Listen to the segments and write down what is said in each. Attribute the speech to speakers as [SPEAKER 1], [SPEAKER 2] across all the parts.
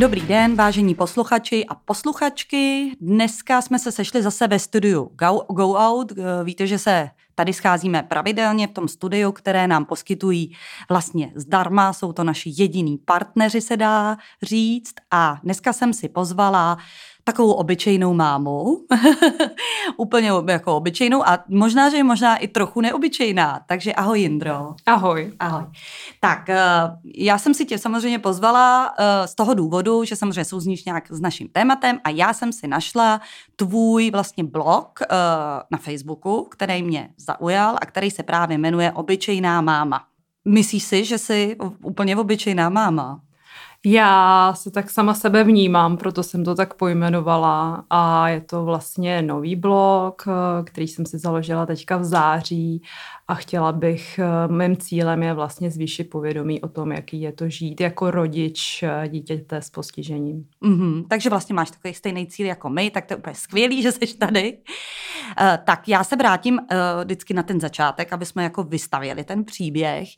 [SPEAKER 1] Dobrý den, vážení posluchači a posluchačky. Dneska jsme se sešli zase ve studiu Go, Go Out. Víte, že se tady scházíme pravidelně v tom studiu, které nám poskytují vlastně zdarma. Jsou to naši jediní partneři, se dá říct. A dneska jsem si pozvala takovou obyčejnou mámu, úplně jako obyčejnou a možná, že je možná i trochu neobyčejná. Takže ahoj Jindro.
[SPEAKER 2] Ahoj.
[SPEAKER 1] Ahoj. Tak, eh, já jsem si tě samozřejmě pozvala eh, z toho důvodu, že samozřejmě souzníš nějak s naším tématem a já jsem si našla tvůj vlastně blog eh, na Facebooku, který mě zaujal a který se právě jmenuje Obyčejná máma. Myslíš si, že jsi úplně obyčejná máma?
[SPEAKER 2] Já se tak sama sebe vnímám, proto jsem to tak pojmenovala a je to vlastně nový blog, který jsem si založila teďka v září a chtěla bych, mým cílem je vlastně zvýšit povědomí o tom, jaký je to žít jako rodič dítěte s postižením.
[SPEAKER 1] Mm-hmm, takže vlastně máš takový stejný cíl jako my, tak to je úplně skvělý, že jsi tady. Uh, tak já se vrátím vždycky na ten začátek, aby jsme jako vystavili ten příběh.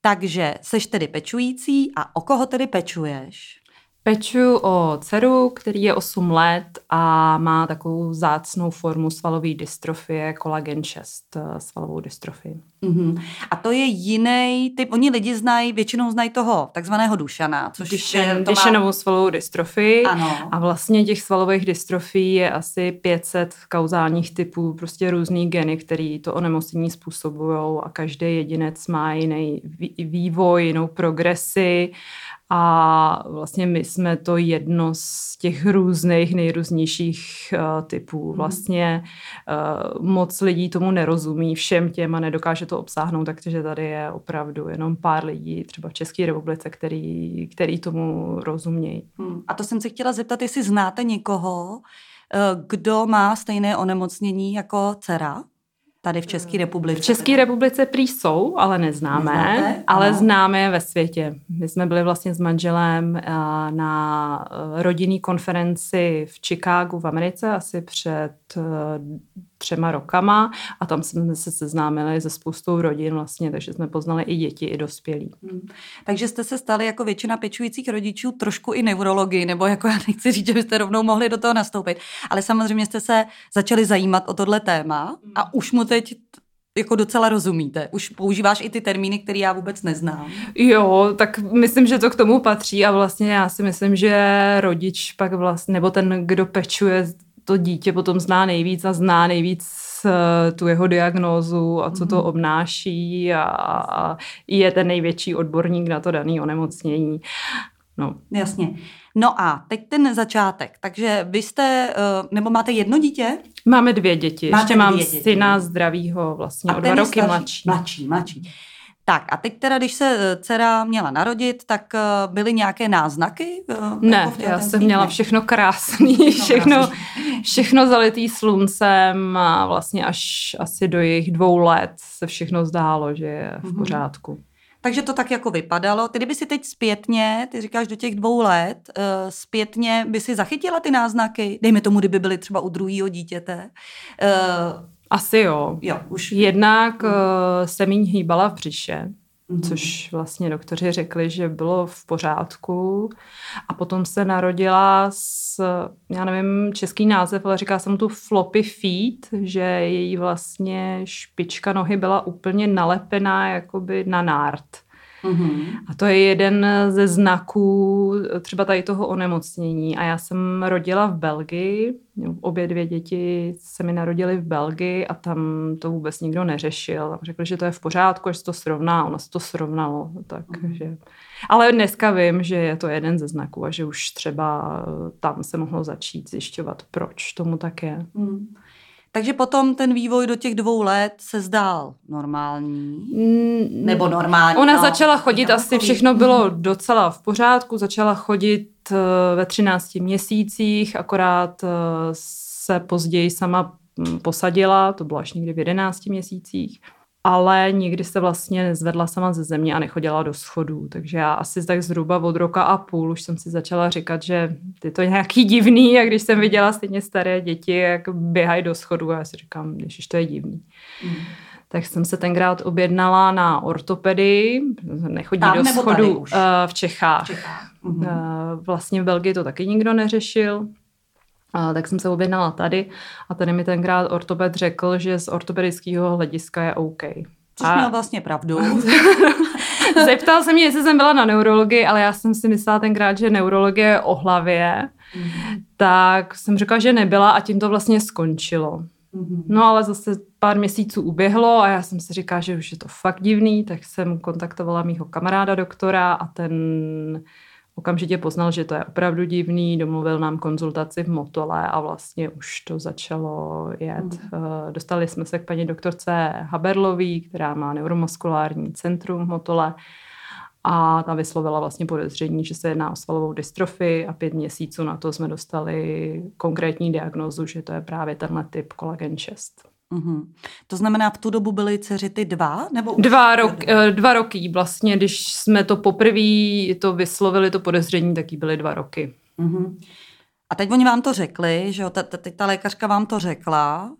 [SPEAKER 1] Takže seš tedy pečující a o koho tedy pečuješ?
[SPEAKER 2] Peču o dceru, který je 8 let a má takovou zácnou formu svalové dystrofie, kolagen 6 eh, svalovou dystrofii.
[SPEAKER 1] Mm-hmm. A to je jiný typ, oni lidi znají, většinou znají toho takzvaného Dušana, což
[SPEAKER 2] Dušen, to Dušenovou má... svalovou dystrofii.
[SPEAKER 1] Ano.
[SPEAKER 2] A vlastně těch svalových dystrofií je asi 500 kauzálních typů, prostě různý geny, který to onemocnění způsobují a každý jedinec má jiný vývoj, jinou progresi a vlastně my jsme to jedno z těch různých, nejrůznějších uh, typů. Mhm. Vlastně uh, moc lidí tomu nerozumí, všem těm a nedokáže to obsáhnout, takže tady je opravdu jenom pár lidí, třeba v České republice, který, který tomu rozumějí.
[SPEAKER 1] Hmm. A to jsem se chtěla zeptat, jestli znáte někoho, eh, kdo má stejné onemocnění jako dcera? tady v České republice?
[SPEAKER 2] V České republice prý jsou, ale neznáme, Neznáte? ale ano. známe je ve světě. My jsme byli vlastně s manželem eh, na eh, rodinný konferenci v Chicagu v Americe asi před eh, třema rokama a tam jsme se seznámili se spoustou rodin vlastně, takže jsme poznali i děti, i dospělí. Hmm.
[SPEAKER 1] Takže jste se stali jako většina pečujících rodičů trošku i neurologii, nebo jako já nechci říct, že byste rovnou mohli do toho nastoupit, ale samozřejmě jste se začali zajímat o tohle téma a už mu teď jako docela rozumíte. Už používáš i ty termíny, které já vůbec neznám.
[SPEAKER 2] Jo, tak myslím, že to k tomu patří a vlastně já si myslím, že rodič pak vlastně, nebo ten, kdo pečuje to dítě potom zná nejvíc a zná nejvíc eh, tu jeho diagnózu a co to mhm. obnáší a, a je ten největší odborník na to dané onemocnění. No.
[SPEAKER 1] Jasně. No a teď ten začátek. Takže vy jste, eh, nebo máte jedno dítě?
[SPEAKER 2] Máme dvě děti. Máte Ještě mám dvě děti. syna zdravýho, vlastně a o dva roky mladší.
[SPEAKER 1] Mladší, mladší. Tak a teď teda, když se eh, dcera měla narodit, tak eh, byly nějaké náznaky?
[SPEAKER 2] Eh, ne, jako já jsem měla všechno krásný, všechno, všechno zalitý sluncem a vlastně až asi do jejich dvou let se všechno zdálo, že je v mhm. pořádku.
[SPEAKER 1] Takže to tak jako vypadalo. Ty kdyby si teď zpětně, ty říkáš do těch dvou let, zpětně by si zachytila ty náznaky, dejme tomu, kdyby byly třeba u druhého dítěte,
[SPEAKER 2] asi jo.
[SPEAKER 1] jo už.
[SPEAKER 2] Jednak uh, se míň hýbala v břiše, mm-hmm. což vlastně doktoři řekli, že bylo v pořádku. A potom se narodila s, já nevím český název, ale říká jsem tu floppy feet, že její vlastně špička nohy byla úplně nalepená jakoby na nárt. Mm-hmm. A to je jeden ze znaků třeba tady toho onemocnění. A já jsem rodila v Belgii, obě dvě děti se mi narodily v Belgii a tam to vůbec nikdo neřešil. Řekli, že to je v pořádku, že se to srovná, ono se to srovnalo. Takže... Mm-hmm. Ale dneska vím, že je to jeden ze znaků a že už třeba tam se mohlo začít zjišťovat, proč tomu tak je. Mm.
[SPEAKER 1] Takže potom ten vývoj do těch dvou let se zdál normální? Mm, Nebo normální?
[SPEAKER 2] Ona no, začala chodit, asi všechno bylo docela v pořádku, začala chodit eh, ve 13 měsících, akorát eh, se později sama mm, posadila, to bylo až někdy v 11 měsících. Ale nikdy se vlastně nezvedla sama ze země a nechodila do schodů. Takže já asi tak zhruba od roka a půl už jsem si začala říkat, že je to nějaký divný a když jsem viděla stejně staré děti, jak běhají do schodů a já si říkám, když to je divný. Mm. Tak jsem se tenkrát objednala na ortopedii, nechodí Tam do schodu uh, v Čechách. V Čechách. Mm. Uh, vlastně v Belgii to taky nikdo neřešil. A tak jsem se objednala tady a tady mi tenkrát ortoped řekl, že z ortopedického hlediska je OK.
[SPEAKER 1] Což a... měl vlastně pravdu.
[SPEAKER 2] Zeptal se mě, jestli jsem byla na neurologii, ale já jsem si myslela tenkrát, že neurologie je o hlavě. Mm. Tak jsem řekla, že nebyla a tím to vlastně skončilo. Mm. No ale zase pár měsíců uběhlo a já jsem si říkala, že už je to fakt divný, tak jsem kontaktovala mýho kamaráda doktora a ten okamžitě poznal, že to je opravdu divný, domluvil nám konzultaci v Motole a vlastně už to začalo jet. Mm. Dostali jsme se k paní doktorce Haberlový, která má neuromuskulární centrum v Motole a ta vyslovila vlastně podezření, že se jedná o svalovou dystrofii a pět měsíců na to jsme dostali konkrétní diagnózu, že to je právě tenhle typ kolagen 6.
[SPEAKER 1] Mm-hmm. To znamená, v tu dobu byly dceři ty dva? Nebo
[SPEAKER 2] dva, rok, eh, dva roky vlastně, když jsme to poprvé to vyslovili, to podezření, taky byly dva roky. Mm-hmm.
[SPEAKER 1] A teď oni vám to řekli, že jo, teď ta lékařka vám to řekla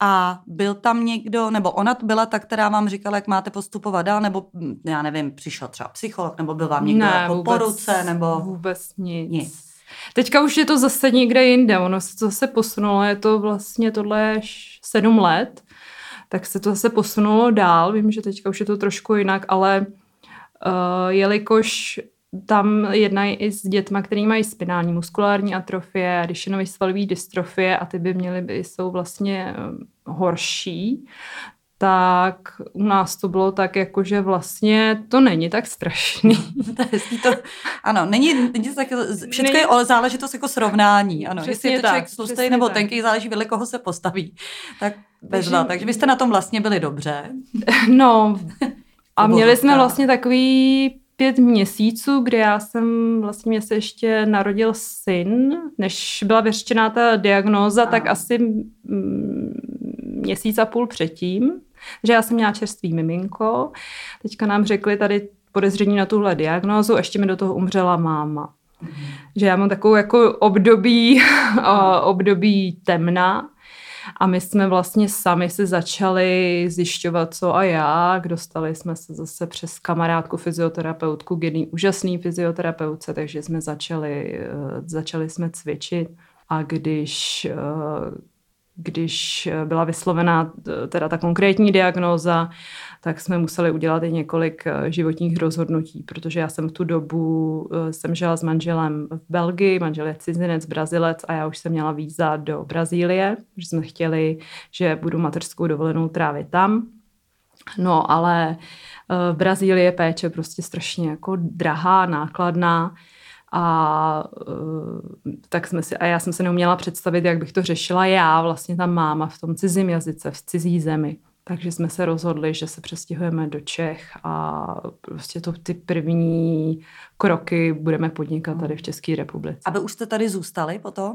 [SPEAKER 1] a byl tam někdo, nebo ona byla ta, která vám říkala, jak máte postupovat dál, nebo hm, já nevím, přišel třeba psycholog, nebo byl vám někdo ne, jako vůbec, po ruce, nebo...
[SPEAKER 2] vůbec nic. nic. Teďka už je to zase někde jinde, ono se to zase posunulo, je to vlastně tohle sedm let, tak se to zase posunulo dál, vím, že teďka už je to trošku jinak, ale uh, jelikož tam jednají i s dětma, který mají spinální muskulární atrofie, Duchennovy svalový dystrofie a ty by měly by, jsou vlastně eh, horší, tak u nás to bylo tak, jako že vlastně to není tak strašný.
[SPEAKER 1] to, ano, není, není tak, všechno není, je o záležitost jako srovnání. Ano, jestli je to člověk tlustý nebo tenký, záleží, vedle koho se postaví. Tak bezva, takže vy jste na tom vlastně byli dobře.
[SPEAKER 2] No, a měli jsme vlastně takový pět měsíců, kdy já jsem, vlastně mě se ještě narodil syn, než byla vyřešená ta diagnóza, tak asi měsíc a půl předtím, že já jsem měla čerstvý miminko. Teďka nám řekli tady podezření na tuhle diagnózu, ještě mi do toho umřela máma. Mm. Že já mám takovou jako období, období temna, a my jsme vlastně sami si začali zjišťovat, co a jak. Dostali jsme se zase přes kamarádku fyzioterapeutku k jedný úžasný fyzioterapeutce, takže jsme začali, eh, začali jsme cvičit. A když eh, když byla vyslovená eh, teda ta konkrétní diagnóza, tak jsme museli udělat i několik životních rozhodnutí, protože já jsem v tu dobu, jsem žila s manželem v Belgii, manžel je cizinec, brazilec a já už jsem měla víza do Brazílie, že jsme chtěli, že budu mateřskou dovolenou trávit tam. No, ale v Brazílii je péče prostě strašně jako drahá, nákladná, a tak jsme si, a já jsem se neuměla představit, jak bych to řešila já, vlastně ta máma v tom cizím jazyce, v cizí zemi. Takže jsme se rozhodli, že se přestěhujeme do Čech a prostě to ty první kroky budeme podnikat tady v České republice.
[SPEAKER 1] A vy už jste tady zůstali potom?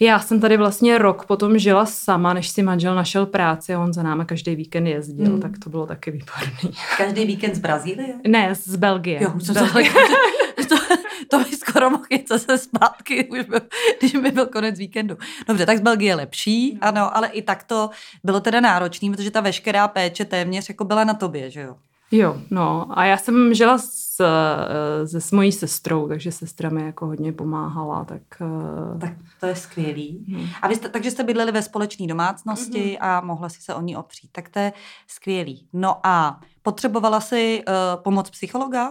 [SPEAKER 2] Já jsem tady vlastně rok potom žila sama, než si manžel našel práci a on za náma každý víkend jezdil, hmm. tak to bylo taky výborný.
[SPEAKER 1] Každý víkend z Brazílie?
[SPEAKER 2] Ne, z Belgie.
[SPEAKER 1] Jo, z Belgie. to, to by skoro mohl jít zase zpátky, už byl, když by byl konec víkendu. Dobře, tak z Belgie je lepší, ano, ale i tak to bylo teda náročný, protože ta veškerá péče téměř jako byla na tobě, že jo?
[SPEAKER 2] Jo, no a já jsem žila s, eh, se s mojí sestrou, takže sestra mi jako hodně pomáhala, tak...
[SPEAKER 1] Eh, tak to je skvělý. Hmm. A vy jste, takže jste bydleli ve společné domácnosti hmm. a mohla si se o ní opřít, tak to je skvělý. No a potřebovala si uh, pomoc psychologa?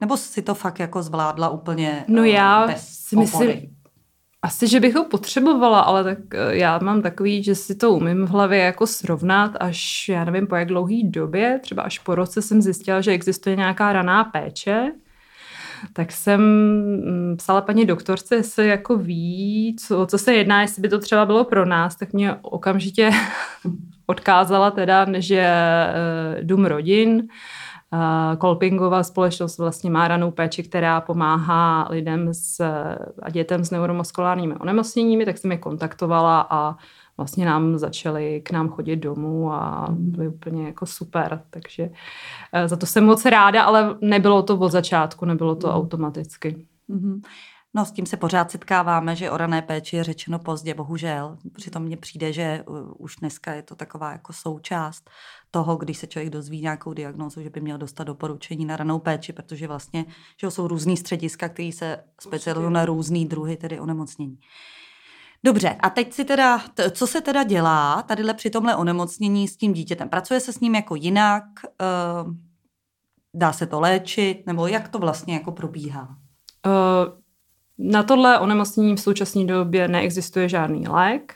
[SPEAKER 1] Nebo si to fakt jako zvládla úplně
[SPEAKER 2] No já bez si myslím, asi, že bych ho potřebovala, ale tak eh, já mám takový, že si to umím v hlavě jako srovnat až, já nevím, po jak dlouhý době, třeba až po roce jsem zjistila, že existuje nějaká raná péče, tak jsem mm, psala paní doktorce, jestli jako ví, co, co se jedná, jestli by to třeba bylo pro nás, tak mě okamžitě odkázala teda, že eh, dům rodin, Kolpingová společnost vlastně má ranou péči, která pomáhá lidem s, a dětem s neuromuskulárními onemocněními, tak jsem je kontaktovala a vlastně nám začali k nám chodit domů a byli úplně jako super, takže eh, za to jsem moc ráda, ale nebylo to od začátku, nebylo to automaticky. Mm-hmm.
[SPEAKER 1] No s tím se pořád setkáváme, že o rané péči je řečeno pozdě, bohužel. Přitom mně přijde, že uh, už dneska je to taková jako součást toho, když se člověk dozví nějakou diagnózu, že by měl dostat doporučení na ranou péči, protože vlastně že jsou různý střediska, které se specializují na různý druhy tedy onemocnění. Dobře, a teď si teda, co se teda dělá tadyhle při tomhle onemocnění s tím dítětem? Pracuje se s ním jako jinak? Uh, dá se to léčit? Nebo jak to vlastně jako probíhá? Uh,
[SPEAKER 2] na tohle onemocnění v současné době neexistuje žádný lék.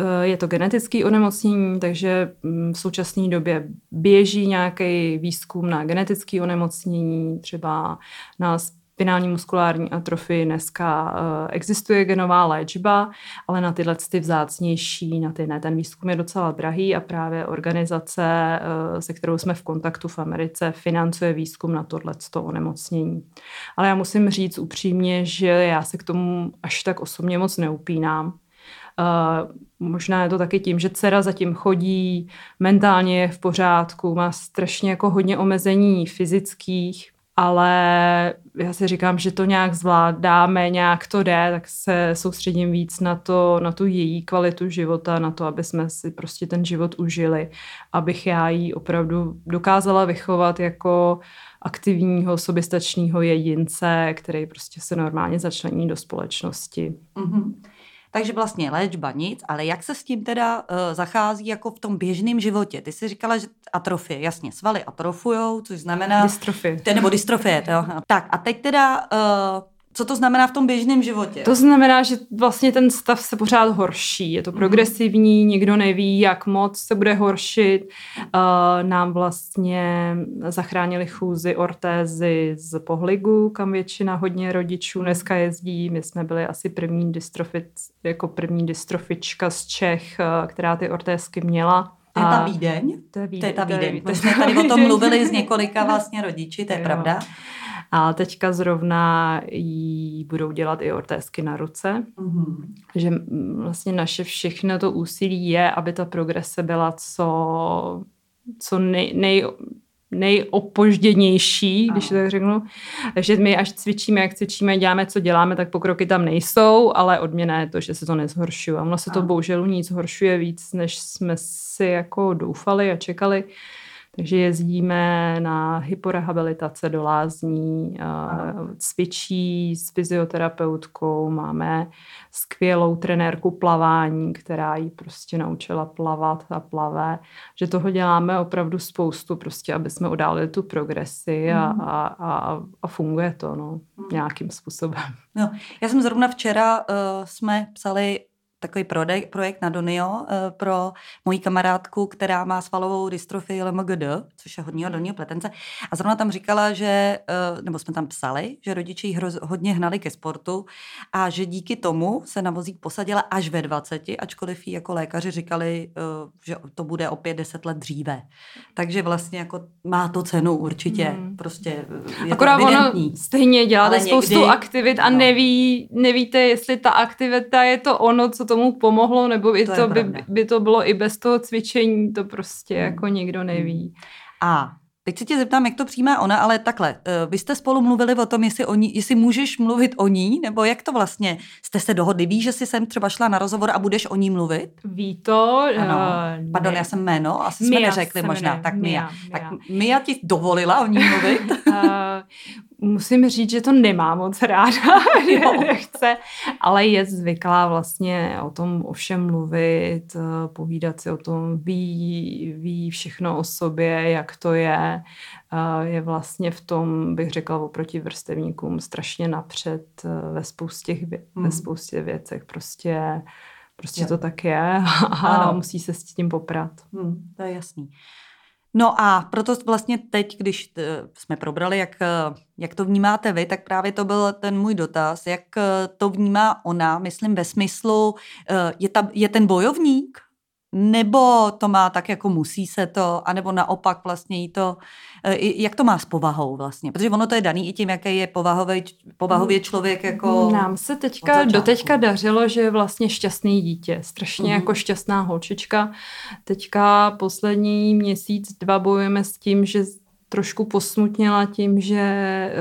[SPEAKER 2] Eh, je to genetický onemocnění, takže mm, v současné době běží nějaký výzkum na genetické onemocnění, třeba na spinální muskulární atrofii dneska uh, existuje genová léčba, ale na tyhle ty vzácnější, na ty ne, ten výzkum je docela drahý a právě organizace, uh, se kterou jsme v kontaktu v Americe, financuje výzkum na tohle onemocnění. Ale já musím říct upřímně, že já se k tomu až tak osobně moc neupínám. Uh, možná je to taky tím, že dcera zatím chodí, mentálně je v pořádku, má strašně jako hodně omezení fyzických, ale já si říkám, že to nějak zvládáme, nějak to jde, tak se soustředím víc na to, na tu její kvalitu života, na to, aby jsme si prostě ten život užili, abych já jí opravdu dokázala vychovat jako aktivního, soběstačného jedince, který prostě se normálně začlení do společnosti. Mm-hmm.
[SPEAKER 1] Takže vlastně léčba nic, ale jak se s tím teda uh, zachází jako v tom běžném životě? Ty jsi říkala, že atrofie, jasně, svaly atrofujou, což znamená...
[SPEAKER 2] Dystrofie.
[SPEAKER 1] Nebo dystrofie, jo. Tak a teď teda uh, co to znamená v tom běžném životě?
[SPEAKER 2] To znamená, že vlastně ten stav se pořád horší. Je to mhm. progresivní, nikdo neví, jak moc se bude horšit. Uh, nám vlastně zachránili chůzy ortézy z Pohligu, kam většina hodně rodičů dneska jezdí. My jsme byli asi první dystrofic, jako první dystrofička z Čech, uh, která ty ortézky měla.
[SPEAKER 1] To je ta Vídeň?
[SPEAKER 2] To je, Vídeň, to je
[SPEAKER 1] ta Vídeň. My jsme tady o tom mluvili s několika vlastně rodiči, to je jo. pravda.
[SPEAKER 2] A teďka zrovna jí budou dělat i ortézky na ruce. Mm-hmm. Že vlastně naše všechno to úsilí je, aby ta progrese byla co, co nej, nej, nejopožděnější, když to tak řeknu. Takže my až cvičíme, jak cvičíme, děláme, co děláme, tak pokroky tam nejsou, ale odměna je to, že se to nezhoršuje. A ono se to bohužel nic zhoršuje víc, než jsme si jako doufali a čekali. Takže jezdíme na hyporehabilitace do lázní, cvičí s fyzioterapeutkou, máme skvělou trenérku plavání, která jí prostě naučila plavat a plave, že toho děláme opravdu spoustu, prostě aby jsme událili tu progresi a, mm. a, a, a funguje to no, mm. nějakým způsobem.
[SPEAKER 1] No, já jsem zrovna včera, uh, jsme psali takový projekt, projekt na Donio eh, pro moji kamarádku, která má svalovou dystrofii LMGD, což je hodního dolního pletence. A zrovna tam říkala, že, eh, nebo jsme tam psali, že rodiče jí hodně hnali ke sportu a že díky tomu se na vozík posadila až ve 20, ačkoliv jí jako lékaři říkali, eh, že to bude o 5-10 let dříve. Takže vlastně jako má to cenu určitě. Hmm. Prostě je
[SPEAKER 2] Akorát to ono stejně děláte spoustu někdy, aktivit a no. neví, nevíte, jestli ta aktivita je to ono, co to tomu pomohlo, nebo i to, to by, by to bylo i bez toho cvičení, to prostě hmm. jako nikdo neví.
[SPEAKER 1] A Teď se tě zeptám, jak to přijímá ona, ale takhle, eh, vy jste spolu mluvili o tom, jestli, oni, jestli můžeš mluvit o ní, nebo jak to vlastně, jste se dohodli, víš, že jsi sem třeba šla na rozhovor a budeš o ní mluvit?
[SPEAKER 2] Ví to.
[SPEAKER 1] Ano. Uh, Pardon, ne. já jsem jméno, asi jsme Mia neřekli možná, tak Mia. Mia. Tak Mia ti dovolila o ní mluvit? uh,
[SPEAKER 2] musím říct, že to nemá moc ráda, nechce, ale je zvyklá vlastně o tom o všem mluvit, eh, povídat si o tom, ví, ví všechno o sobě, jak to je, je vlastně v tom, bych řekla, oproti vrstevníkům strašně napřed eh, ve spoustě, hmm. ve spoustě věcech, prostě Prostě je. to tak je a ano. musí se s tím poprat.
[SPEAKER 1] Hmm, to je jasný. No a proto vlastně teď, když eh, jsme probrali, jak, eh, jak to vnímáte vy, tak právě to byl ten můj dotaz, jak to vnímá ona, myslím ve smyslu, je, ta, je ten bojovník nebo to má tak, jako musí se to, anebo naopak vlastně jí to, eh, jak to má s povahou vlastně, protože ono to je daný i tím, jaký je povahový, povahově mm. člověk jako...
[SPEAKER 2] Nám se teďka, doteďka dařilo, že je vlastně šťastný dítě, strašně mm. jako šťastná holčička. Teďka poslední měsíc, dva bojujeme s tím, že trošku posmutněla tím, že eh,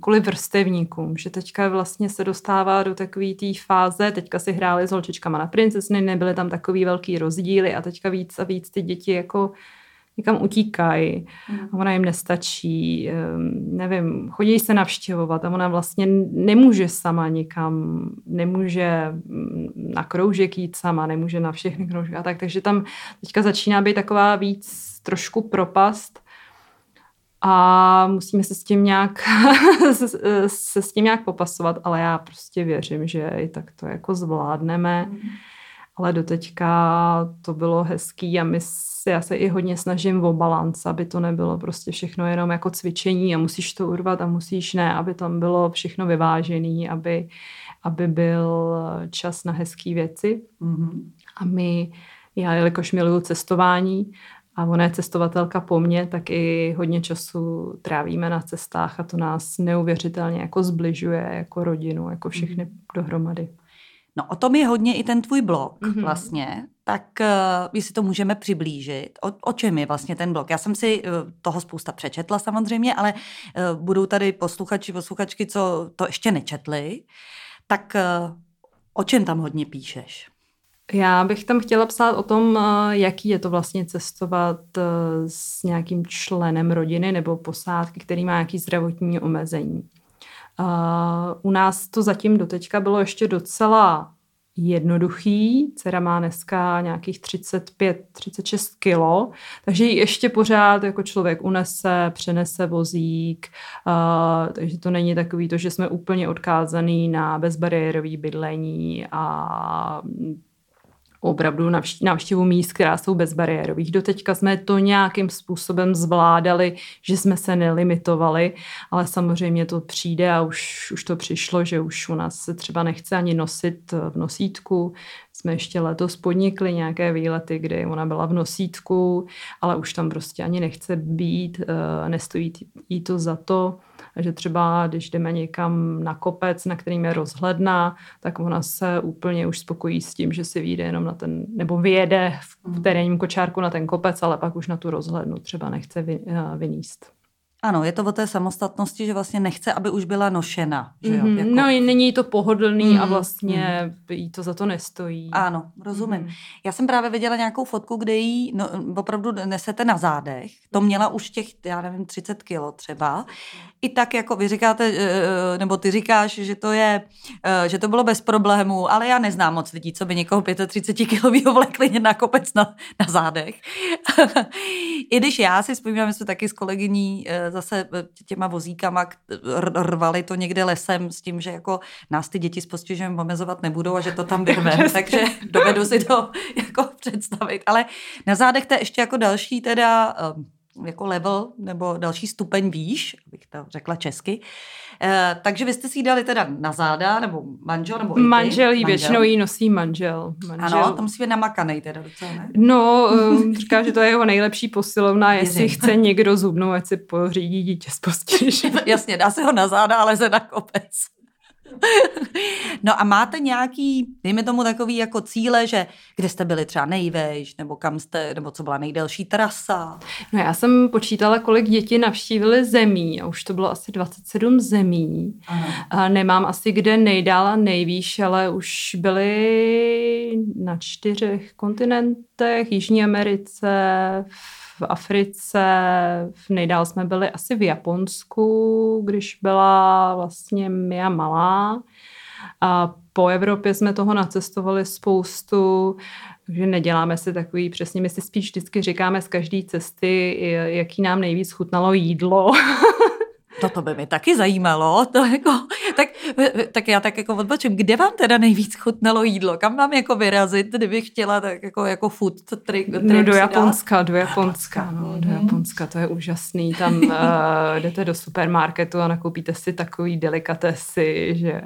[SPEAKER 2] kvůli vrstevníkům, že teďka vlastně se dostává do takové té fáze, teďka si hráli s holčičkama na princesny, nebyly tam takový velký rozdíly a teďka víc a víc ty děti jako někam utíkají a ona jim nestačí, ehm, nevím, chodí se navštěvovat a ona vlastně nemůže sama nikam, nemůže mm, na kroužek jít sama, nemůže na všechny kroužky a tak, takže tam teďka začíná být taková víc trošku propast a musíme se s tím nějak se s tím nějak popasovat, ale já prostě věřím, že i tak to jako zvládneme. Mm. Ale doteďka to bylo hezký a my si, já se i hodně snažím o balans, aby to nebylo prostě všechno jenom jako cvičení a musíš to urvat a musíš ne, aby tam bylo všechno vyvážený, aby, aby byl čas na hezké věci. Mm-hmm. A my, já jelikož miluju cestování, a ona je cestovatelka po mně, tak i hodně času trávíme na cestách a to nás neuvěřitelně jako zbližuje jako rodinu, jako všechny mm. dohromady.
[SPEAKER 1] No o tom je hodně i ten tvůj blog mm-hmm. vlastně, tak uh, jestli to můžeme přiblížit. O, o čem je vlastně ten blog? Já jsem si uh, toho spousta přečetla samozřejmě, ale uh, budou tady posluchači, posluchačky, co to ještě nečetli. Tak uh, o čem tam hodně píšeš?
[SPEAKER 2] Já bych tam chtěla psát o tom, eh, jaký je to vlastně cestovat eh, s nějakým členem rodiny nebo posádky, který má nějaký zdravotní omezení. Eh, u nás to zatím doteďka bylo ještě docela jednoduchý. Dcera má dneska nějakých 35-36 kilo, takže ji ještě pořád jako člověk unese, přenese vozík, uh, takže to není takový to, že jsme úplně odkázaný na bezbariérový bydlení a opravdu návštěvu míst, která jsou bezbariérových. Doteďka jsme to nějakým způsobem zvládali, že jsme se nelimitovali, ale samozřejmě to přijde a už, už to přišlo, že už u nás se třeba nechce ani nosit v nosítku. Jsme ještě letos podnikli nějaké výlety, kdy ona byla v nosítku, ale už tam prostě ani nechce být, eh, nestojí jí to za to že třeba když jdeme někam na kopec, na kterým je rozhledna, tak ona se úplně už spokojí s tím, že si vyjde jenom na ten, nebo vyjede v mhm. terénním kočárku na ten kopec, ale pak už na tu rozhlednu třeba nechce vy, uh, vyníst.
[SPEAKER 1] Ano, je to o té samostatnosti, že vlastně nechce, aby už byla nošena. Že jo?
[SPEAKER 2] Mm-hmm. Jako... No, není to pohodlný mm-hmm. a vlastně mm-hmm. jí to za to nestojí.
[SPEAKER 1] Ano, rozumím. Mm-hmm. Já jsem právě viděla nějakou fotku, kde jí no, opravdu nesete na zádech. To měla už těch, já nevím, 30 kilo třeba. I tak, jako vy říkáte, eh, eh, nebo ty říkáš, že to je, eh, že to bylo bez problémů, ale já neznám moc lidí, co by někoho 35 kilového vlekli na kopec na, na zádech. I když já si vzpomínám, že jsme taky s kolegyní zase eh, těma vozíkama rvali to někde lesem s tím, že jako nás ty děti s postižením omezovat nebudou a že to tam vyrveme, takže dovedu si to jako představit. Ale na zádech to je ještě jako další teda eh, jako level nebo další stupeň výš, abych to řekla česky. Eh, takže vy jste si ji dali teda na záda, nebo manžel, nebo
[SPEAKER 2] Manžel jí většinou jí nosí manžel. manžel.
[SPEAKER 1] Ano, to musí být namakanej teda docela, ne?
[SPEAKER 2] No, říká, že to je jeho nejlepší posilovna, jestli chce někdo zubnou, ať si pořídí dítě z.
[SPEAKER 1] Jasně, dá se ho na záda, ale ze na kopec. No a máte nějaký, dejme tomu takový jako cíle, že kde jste byli třeba nejvejš, nebo kam jste, nebo co byla nejdelší trasa?
[SPEAKER 2] No já jsem počítala, kolik děti navštívili zemí a už to bylo asi 27 zemí. A nemám asi kde nejdál a nejvýš, ale už byli na čtyřech kontinentech, Jižní Americe, v Africe, v nejdál jsme byli asi v Japonsku, když byla vlastně Mia malá. A po Evropě jsme toho nacestovali spoustu, takže neděláme si takový, přesně my si spíš vždycky říkáme z každé cesty, jaký nám nejvíc chutnalo jídlo.
[SPEAKER 1] No to by mi taky zajímalo. To jako, tak, tak já tak jako odbočím, kde vám teda nejvíc chutnalo jídlo? Kam mám jako vyrazit, kdybych chtěla tak jako, jako food trick?
[SPEAKER 2] No do Japonska, do Japonska, no, do. Japonska, to je úžasný. Tam uh, jdete do supermarketu a nakoupíte si takový delikatesy, že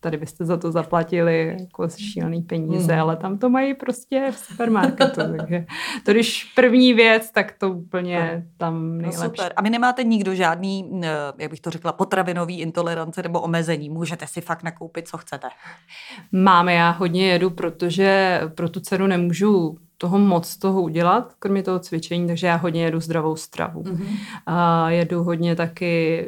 [SPEAKER 2] tady byste za to zaplatili jako šílený peníze, mm. ale tam to mají prostě v supermarketu. takže to když první věc, tak to úplně tam no nejlepší. No super.
[SPEAKER 1] A vy nemáte nikdo žádný, eh, jak bych to řekla, potravinový intolerance nebo omezení? Můžete si fakt nakoupit, co chcete?
[SPEAKER 2] Máme, já hodně jedu, protože pro tu cenu nemůžu toho moc toho udělat, kromě toho cvičení, takže já hodně jedu zdravou stravu. Mm-hmm. A jedu hodně taky,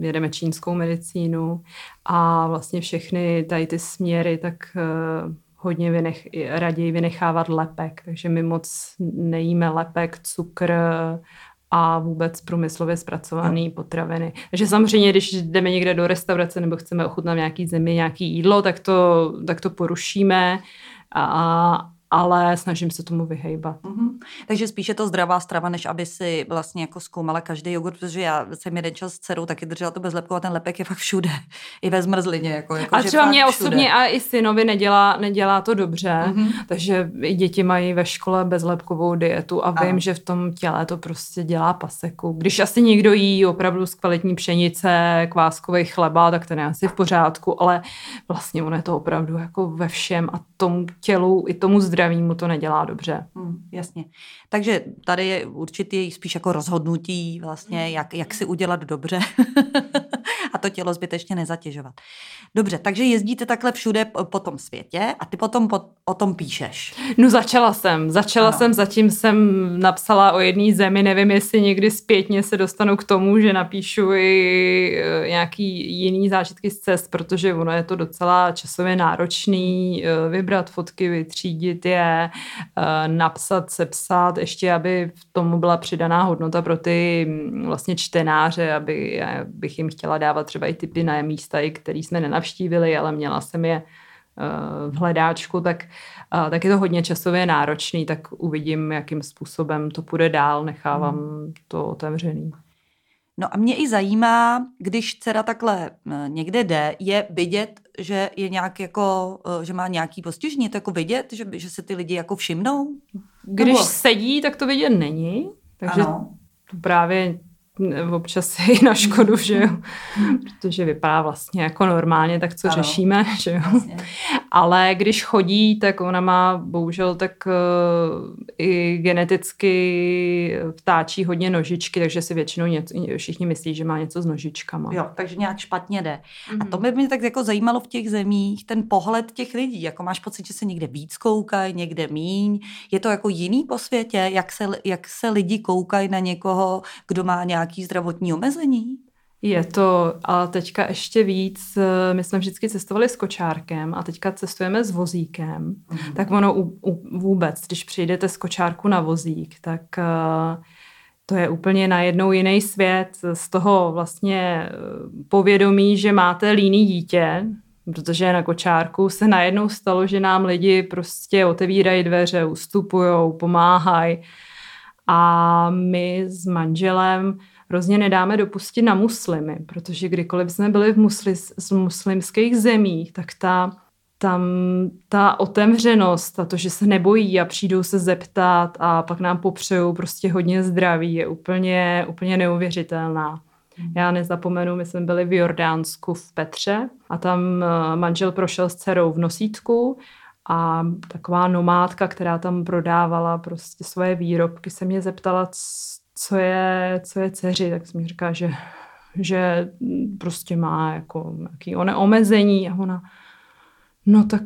[SPEAKER 2] jedeme čínskou medicínu a vlastně všechny tady ty směry, tak uh, hodně vynech, raději vynechávat lepek, takže my moc nejíme lepek, cukr, a vůbec průmyslově zpracované potraviny. Takže samozřejmě, když jdeme někde do restaurace nebo chceme ochutnat nějaký zemi, nějaký jídlo, tak to, tak to porušíme a, ale snažím se tomu vyhejbat. Mm-hmm.
[SPEAKER 1] Takže spíše to zdravá strava, než aby si vlastně jako zkoumala každý jogurt, protože já jsem jeden čas s dcerou taky držela to bezlepku a ten lepek je fakt všude. I ve zmrzlině. Jako, jako
[SPEAKER 2] a třeba mě všude. osobně a i synovi nedělá, nedělá to dobře, mm-hmm. takže i děti mají ve škole bezlepkovou dietu a vím, ano. že v tom těle to prostě dělá paseku. Když asi někdo jí opravdu z kvalitní pšenice, kváskový chleba, tak ten je asi v pořádku, ale vlastně on je to opravdu jako ve všem a tomu tělu i tomu zdraví zdraví mu to nedělá dobře.
[SPEAKER 1] Hmm, jasně. Takže tady je určitý spíš jako rozhodnutí vlastně, jak, jak si udělat dobře a to tělo zbytečně nezatěžovat. Dobře, takže jezdíte takhle všude po tom světě a ty potom po, o tom píšeš.
[SPEAKER 2] No začala jsem. Začala ano. jsem, zatím jsem napsala o jedné zemi, nevím, jestli někdy zpětně se dostanu k tomu, že napíšu i e, nějaký jiný zážitky z cest, protože ono je to docela časově náročný e, vybrat fotky, vytřídit je, e, napsat, sepsat, ještě aby v tomu byla přidaná hodnota pro ty vlastně čtenáře, aby bych jim chtěla dávat třeba i typy na místa, i který jsme nenavštívili, ale měla jsem je eh, v hledáčku, tak, eh, tak je to hodně časově náročný, tak uvidím, jakým způsobem to půjde dál, nechávám hmm. to otevřený.
[SPEAKER 1] No a mě i zajímá, když dcera takhle eh, někde jde, je vidět, že je nějak jako, že má nějaký postižení, je to jako vidět, že, že se ty lidi jako všimnou?
[SPEAKER 2] Když Nebo... sedí, tak to vidět není, takže ano. to právě občas i na škodu, že jo, protože vypadá vlastně jako normálně, tak co ano. řešíme, že jo. Vlastně. Ale když chodí, tak ona má bohužel tak uh, i geneticky vtáčí hodně nožičky, takže si většinou něco, všichni myslí, že má něco s nožičkama.
[SPEAKER 1] Jo, takže nějak špatně jde. Mm-hmm. A to by mě tak jako zajímalo v těch zemích, ten pohled těch lidí, jako máš pocit, že se někde víc koukají, někde míň, je to jako jiný po světě, jak se, jak se lidi koukají na někoho, kdo má nějak nějaké zdravotní omezení?
[SPEAKER 2] Je to, a teďka ještě víc, eh, my jsme vždycky cestovali s kočárkem a teďka cestujeme s vozíkem, mm-hmm. tak ono u, u, vůbec, když přijdete z kočárku na vozík, tak uh, to je úplně najednou jiný svět z toho vlastně eh, povědomí, že máte líný dítě, protože na kočárku se najednou stalo, že nám lidi prostě otevírají dveře, ustupují, pomáhají a my s manželem hrozně nedáme dopustit na muslimy, protože kdykoliv jsme byli v musli, z muslimských zemích, tak ta, tam ta otevřenost a to, že se nebojí a přijdou se zeptat a pak nám popřejou prostě hodně zdraví, je úplně, úplně neuvěřitelná. Hmm. Já nezapomenu, my jsme byli v Jordánsku v Petře a tam eh, manžel prošel s dcerou v nosítku a taková nomádka, která tam prodávala prostě svoje výrobky, se mě zeptala, co je, co je dceři, tak jsem mi říká, že, že prostě má jako nějaký one omezení a ona, no tak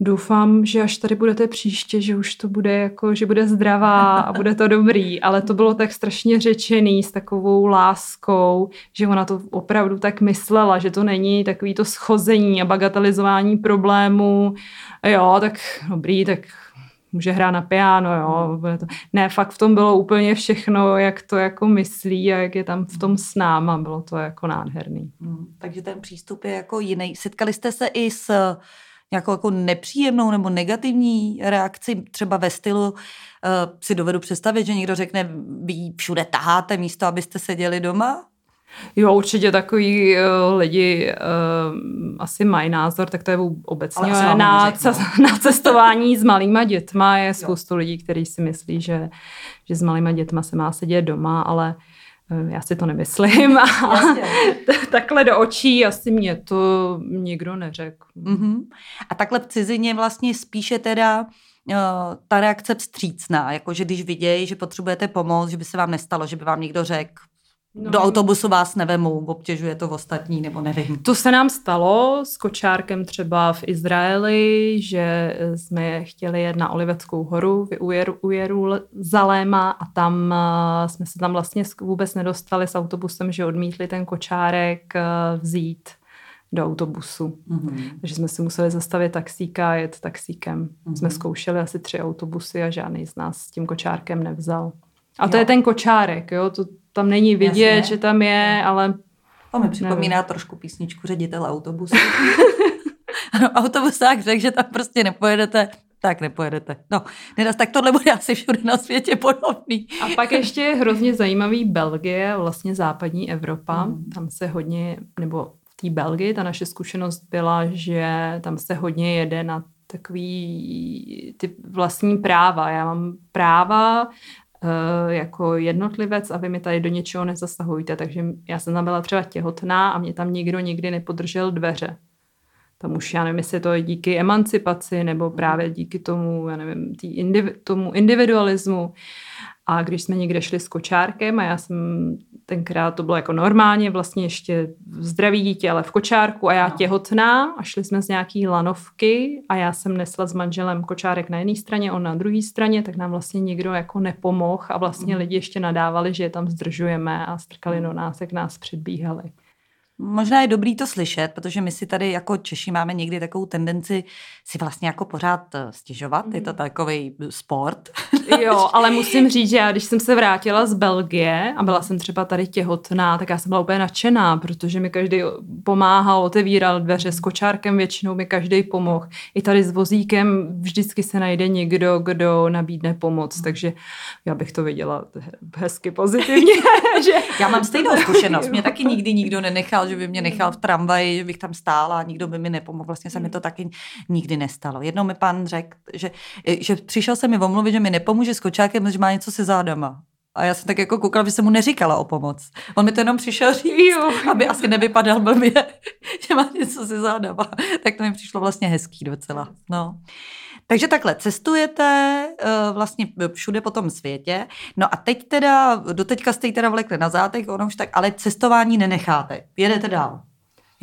[SPEAKER 2] doufám, že až tady budete příště, že už to bude jako, že bude zdravá a bude to dobrý, ale to bylo tak strašně řečený s takovou láskou, že ona to opravdu tak myslela, že to není takový to schození a bagatelizování problémů. Jo, tak dobrý, tak může hrát na piano, jo. Bude to... Ne, fakt v tom bylo úplně všechno, jak to jako myslí a jak je tam v tom s náma. Bylo to jako nádherný.
[SPEAKER 1] Hmm, takže ten přístup je jako jiný. Setkali jste se i s nějakou jako nepříjemnou nebo negativní reakci, třeba ve stylu uh, si dovedu představit, že někdo řekne, vy všude taháte místo, abyste seděli doma?
[SPEAKER 2] Jo, určitě takový uh, lidi uh, asi mají názor, tak to je obecně na, na cestování s malýma dětma. Je spoustu jo. lidí, kteří si myslí, že, že s malýma dětma se má sedět doma, ale uh, já si to nemyslím. A takhle do očí asi mě to nikdo neřekl.
[SPEAKER 1] Mm-hmm. A takhle v cizině vlastně spíše teda ta reakce vstřícná, jakože když vidějí, že potřebujete pomoc, že by se vám nestalo, že by vám někdo řekl, No. Do autobusu vás nevemu, obtěžuje to v ostatní, nebo nevím.
[SPEAKER 2] To se nám stalo s kočárkem třeba v Izraeli, že jsme chtěli jet na Oliveckou horu u, Jeru, u Jeruzaléma a tam uh, jsme se tam vlastně vůbec nedostali s autobusem, že odmítli ten kočárek uh, vzít do autobusu. Mm-hmm. Takže jsme si museli zastavit taxíka a jet taxíkem. Mm-hmm. Jsme zkoušeli asi tři autobusy a žádný z nás s tím kočárkem nevzal. A to jo. je ten kočárek, jo, to tam není vidět, Jasně. že tam je, ale...
[SPEAKER 1] To mi připomíná nevím. trošku písničku ředitel autobusu. ano, autobusák řekl, že tam prostě nepojedete, tak nepojedete. No, nedas, tak tohle bude asi všude na světě podobný.
[SPEAKER 2] A pak ještě je hrozně zajímavý Belgie, vlastně západní Evropa. Mm. Tam se hodně, nebo v té Belgii ta naše zkušenost byla, že tam se hodně jede na takový ty vlastní práva. Já mám práva jako jednotlivec a vy mi tady do něčeho nezasahujte. Takže já jsem tam byla třeba těhotná a mě tam nikdo nikdy nepodržel dveře. Tam už já nevím, jestli to je díky emancipaci nebo právě díky tomu, já nevím, tý indiv- tomu individualismu. A když jsme někde šli s kočárkem a já jsem tenkrát to bylo jako normálně, vlastně ještě zdraví dítě, ale v kočárku a já no. těhotná a šli jsme z nějaký lanovky a já jsem nesla s manželem kočárek na jedné straně, on na druhé straně, tak nám vlastně nikdo jako nepomohl a vlastně mm. lidi ještě nadávali, že je tam zdržujeme a strkali do nás, jak nás předbíhali.
[SPEAKER 1] Možná je dobrý to slyšet, protože my si tady jako Češi máme někdy takovou tendenci si vlastně jako pořád eh, stěžovat. Je to mhm. takový sport.
[SPEAKER 2] Jo, ale musím říct, že já když jsem se vrátila z Belgie a byla jsem třeba tady těhotná, tak já jsem byla úplně nadšená, protože mi každý pomáhal, otevíral dveře s kočárkem, většinou mi každý pomohl. I tady s vozíkem vždycky se najde někdo, kdo nabídne pomoc, mhm. takže já bych to viděla hezky pozitivně. že...
[SPEAKER 1] Já mám stejnou zkušenost, mě taky nikdy nikdo nenechal nečekal, že by mě nechal v tramvaji, že bych tam stála a nikdo by mi nepomohl. Vlastně se mi to taky nikdy nestalo. Jednou mi pan řekl, že, že přišel se mi omluvit, že mi nepomůže s kočákem, že má něco se zádama. A já jsem tak jako koukala, že jsem mu neříkala o pomoc. On mi to jenom přišel říct, jo. aby asi nevypadal blbě, že má něco se zádama. Tak to mi přišlo vlastně hezký docela. No. Takže takhle cestujete uh, vlastně všude po tom světě. No a teď teda, doteďka jste teda vlekli na zátek, ono už tak, ale cestování nenecháte. Jedete dál.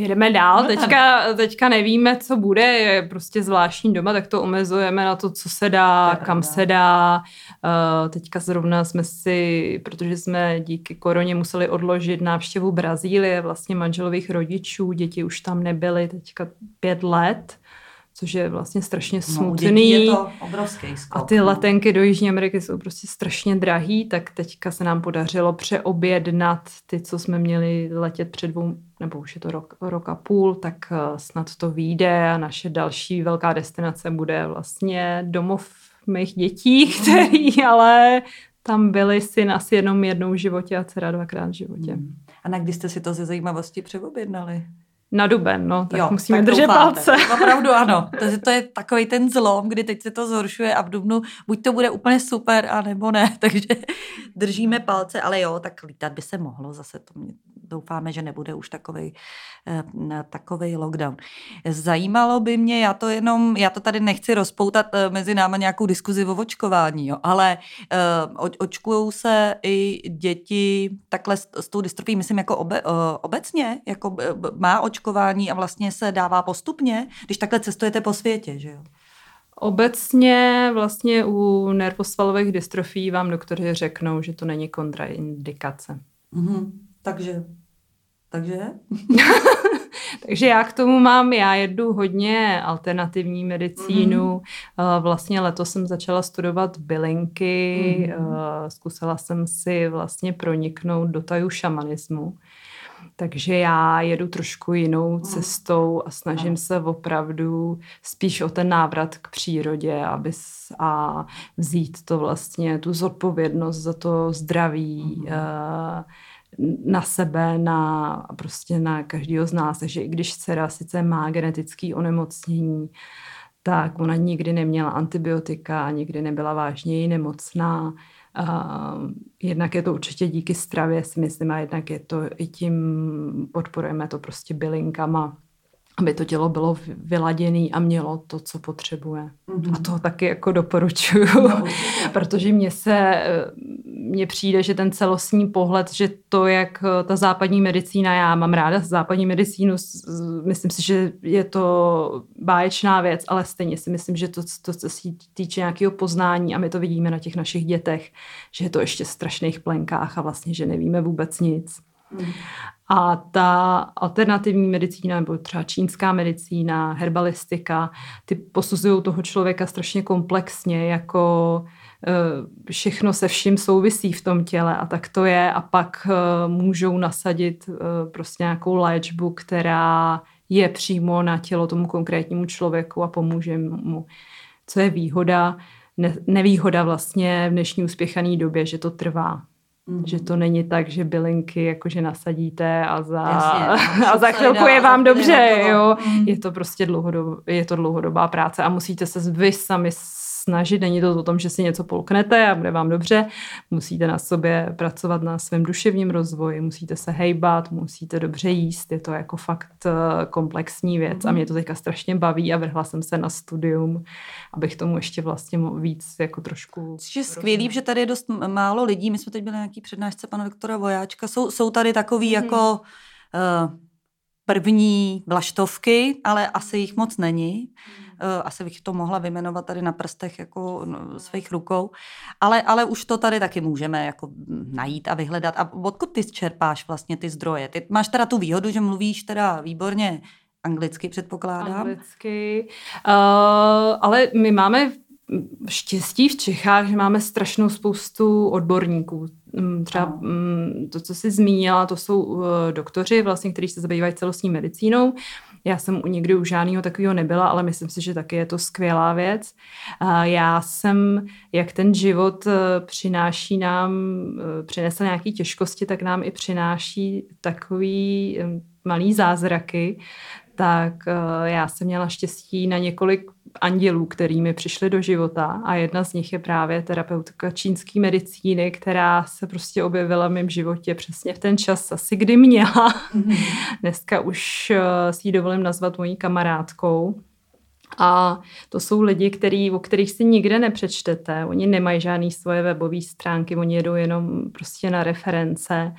[SPEAKER 2] Jedeme dál, teďka, teďka nevíme, co bude, je prostě zvláštní doma, tak to omezujeme na to, co se dá, kam se dá. Uh, teďka zrovna jsme si, protože jsme díky koroně museli odložit návštěvu Brazílie, vlastně manželových rodičů, děti už tam nebyly teďka pět let, což je vlastně strašně smutný.
[SPEAKER 1] No, je to obrovský skok,
[SPEAKER 2] A ty no. letenky do Jižní Ameriky jsou prostě strašně drahý, tak teďka se nám podařilo přeobjednat ty, co jsme měli letět před dvou, nebo už je to rok, rok a půl, tak eh, snad to vyjde a naše další velká destinace bude vlastně domov mých dětí, který ale tam byli syn asi jenom jednou v životě a dcera dvakrát v životě. Hmm.
[SPEAKER 1] A na kdy jste si to ze zajímavosti přeobjednali?
[SPEAKER 2] Na duben, no, tak jo, musíme tak držet doufáte. palce.
[SPEAKER 1] Opravdu ano. To, to je takový ten zlom, kdy teď se to zhoršuje a v dubnu buď to bude úplně super, a nebo ne, takže držíme palce, ale jo, tak lítat by se mohlo, zase to mě, doufáme, že nebude už takový eh, takovej lockdown. Zajímalo by mě, já to jenom, já to tady nechci rozpoutat eh, mezi náma nějakou diskuzi o očkování, jo, ale uh, očkují se i děti takhle s, s tou dystrofí, myslím jako obe, obecně, jako má očkování a vlastně se dává postupně, když takhle cestujete po světě, že jo?
[SPEAKER 2] Obecně vlastně u nervosvalových dystrofí vám doktoři řeknou, že to není kontraindikace.
[SPEAKER 1] Mm-hmm. Takže takže?
[SPEAKER 2] Takže já k tomu mám, já jedu hodně alternativní medicínu. Mm-hmm. Vlastně letos jsem začala studovat bylinky, mm-hmm. zkusila jsem si vlastně proniknout do taju šamanismu. Takže já jedu trošku jinou mhm. cestou a snažím se opravdu spíš o ten návrat k přírodě aby a vzít to vlastně, tu zodpovědnost za to zdraví, mm na sebe, na prostě na každého z nás. Takže i když dcera sice má genetické onemocnění, tak ona nikdy neměla antibiotika, nikdy nebyla vážněji nemocná. Uh, jednak je to určitě díky stravě, si myslím, a jednak je to i tím, podporujeme to prostě bylinkama, aby to tělo bylo vyladěné a mělo to, co potřebuje. Mm-hmm. A to taky jako doporučuju, no, protože mně se, mně přijde, že ten celostní pohled, že to, jak ta západní medicína, já mám ráda západní medicínu, myslím si, že je to báječná věc, ale stejně si myslím, že to, to co se týče nějakého poznání a my to vidíme na těch našich dětech, že je to ještě v strašných plenkách a vlastně, že nevíme vůbec nic. Mm. A ta alternativní medicína, nebo třeba čínská medicína, herbalistika, ty posuzují toho člověka strašně komplexně, jako eh, všechno se vším souvisí v tom těle a tak to je a pak eh, můžou nasadit eh, prostě nějakou léčbu, která je přímo na tělo tomu konkrétnímu člověku a pomůže mu. Co je výhoda? Ne, nevýhoda vlastně v dnešní uspěchané době, že to trvá. Mm-hmm. Že to není tak, že bylinky jakože nasadíte a za, Jasně, a za chvilku je vám dobře, jo. Mm. Je to prostě dlouhodob, je to dlouhodobá práce a musíte se vy sami snažit. Není to o tom, že si něco polknete a bude vám dobře. Musíte na sobě pracovat na svém duševním rozvoji, musíte se hejbat, musíte dobře jíst. Je to jako fakt eh, komplexní věc a mě to teďka strašně baví a vrhla jsem se na studium, abych tomu ještě vlastně víc jako trošku...
[SPEAKER 1] Což je skvělý, že tady je dost málo lidí. My jsme teď byli na nějaký přednášce pana Viktora Vojáčka. Jsou, jsou tady takový mm. jako... Uh, první vlaštovky, ale asi jich moc není. Eh, asi bych to mohla vyjmenovat tady na prstech jako no, svých rukou, ale, ale už to tady taky můžeme jako najít a vyhledat. A odkud ty čerpáš vlastně ty zdroje? Ty máš teda tu výhodu, že mluvíš teda výborně anglicky, předpokládám.
[SPEAKER 2] Anglicky, uh, ale my máme štěstí v Čechách, že máme strašnou spoustu odborníků. Mm, třeba mm, to, co jsi zmínila, to jsou eh, doktoři, vlastně, kteří se zabývají celostní medicínou. Já jsem u nikdy u žádného takového nebyla, ale myslím si, že taky je to skvělá věc. Já jsem, jak ten život eh, přináší nám, eh, přinesl nějaké těžkosti, tak nám i přináší takový malý zázraky, tak já jsem měla štěstí na několik andělů, který mi přišli do života a jedna z nich je právě terapeutka čínské medicíny, která se prostě objevila v mém životě přesně v ten čas asi kdy měla. Mm-hmm. Dneska už uh, si ji dovolím nazvat mojí kamarádkou. A to jsou lidi, který, o kterých si nikde nepřečtete. Oni nemají žádné svoje webové stránky, oni jedou jenom prostě na reference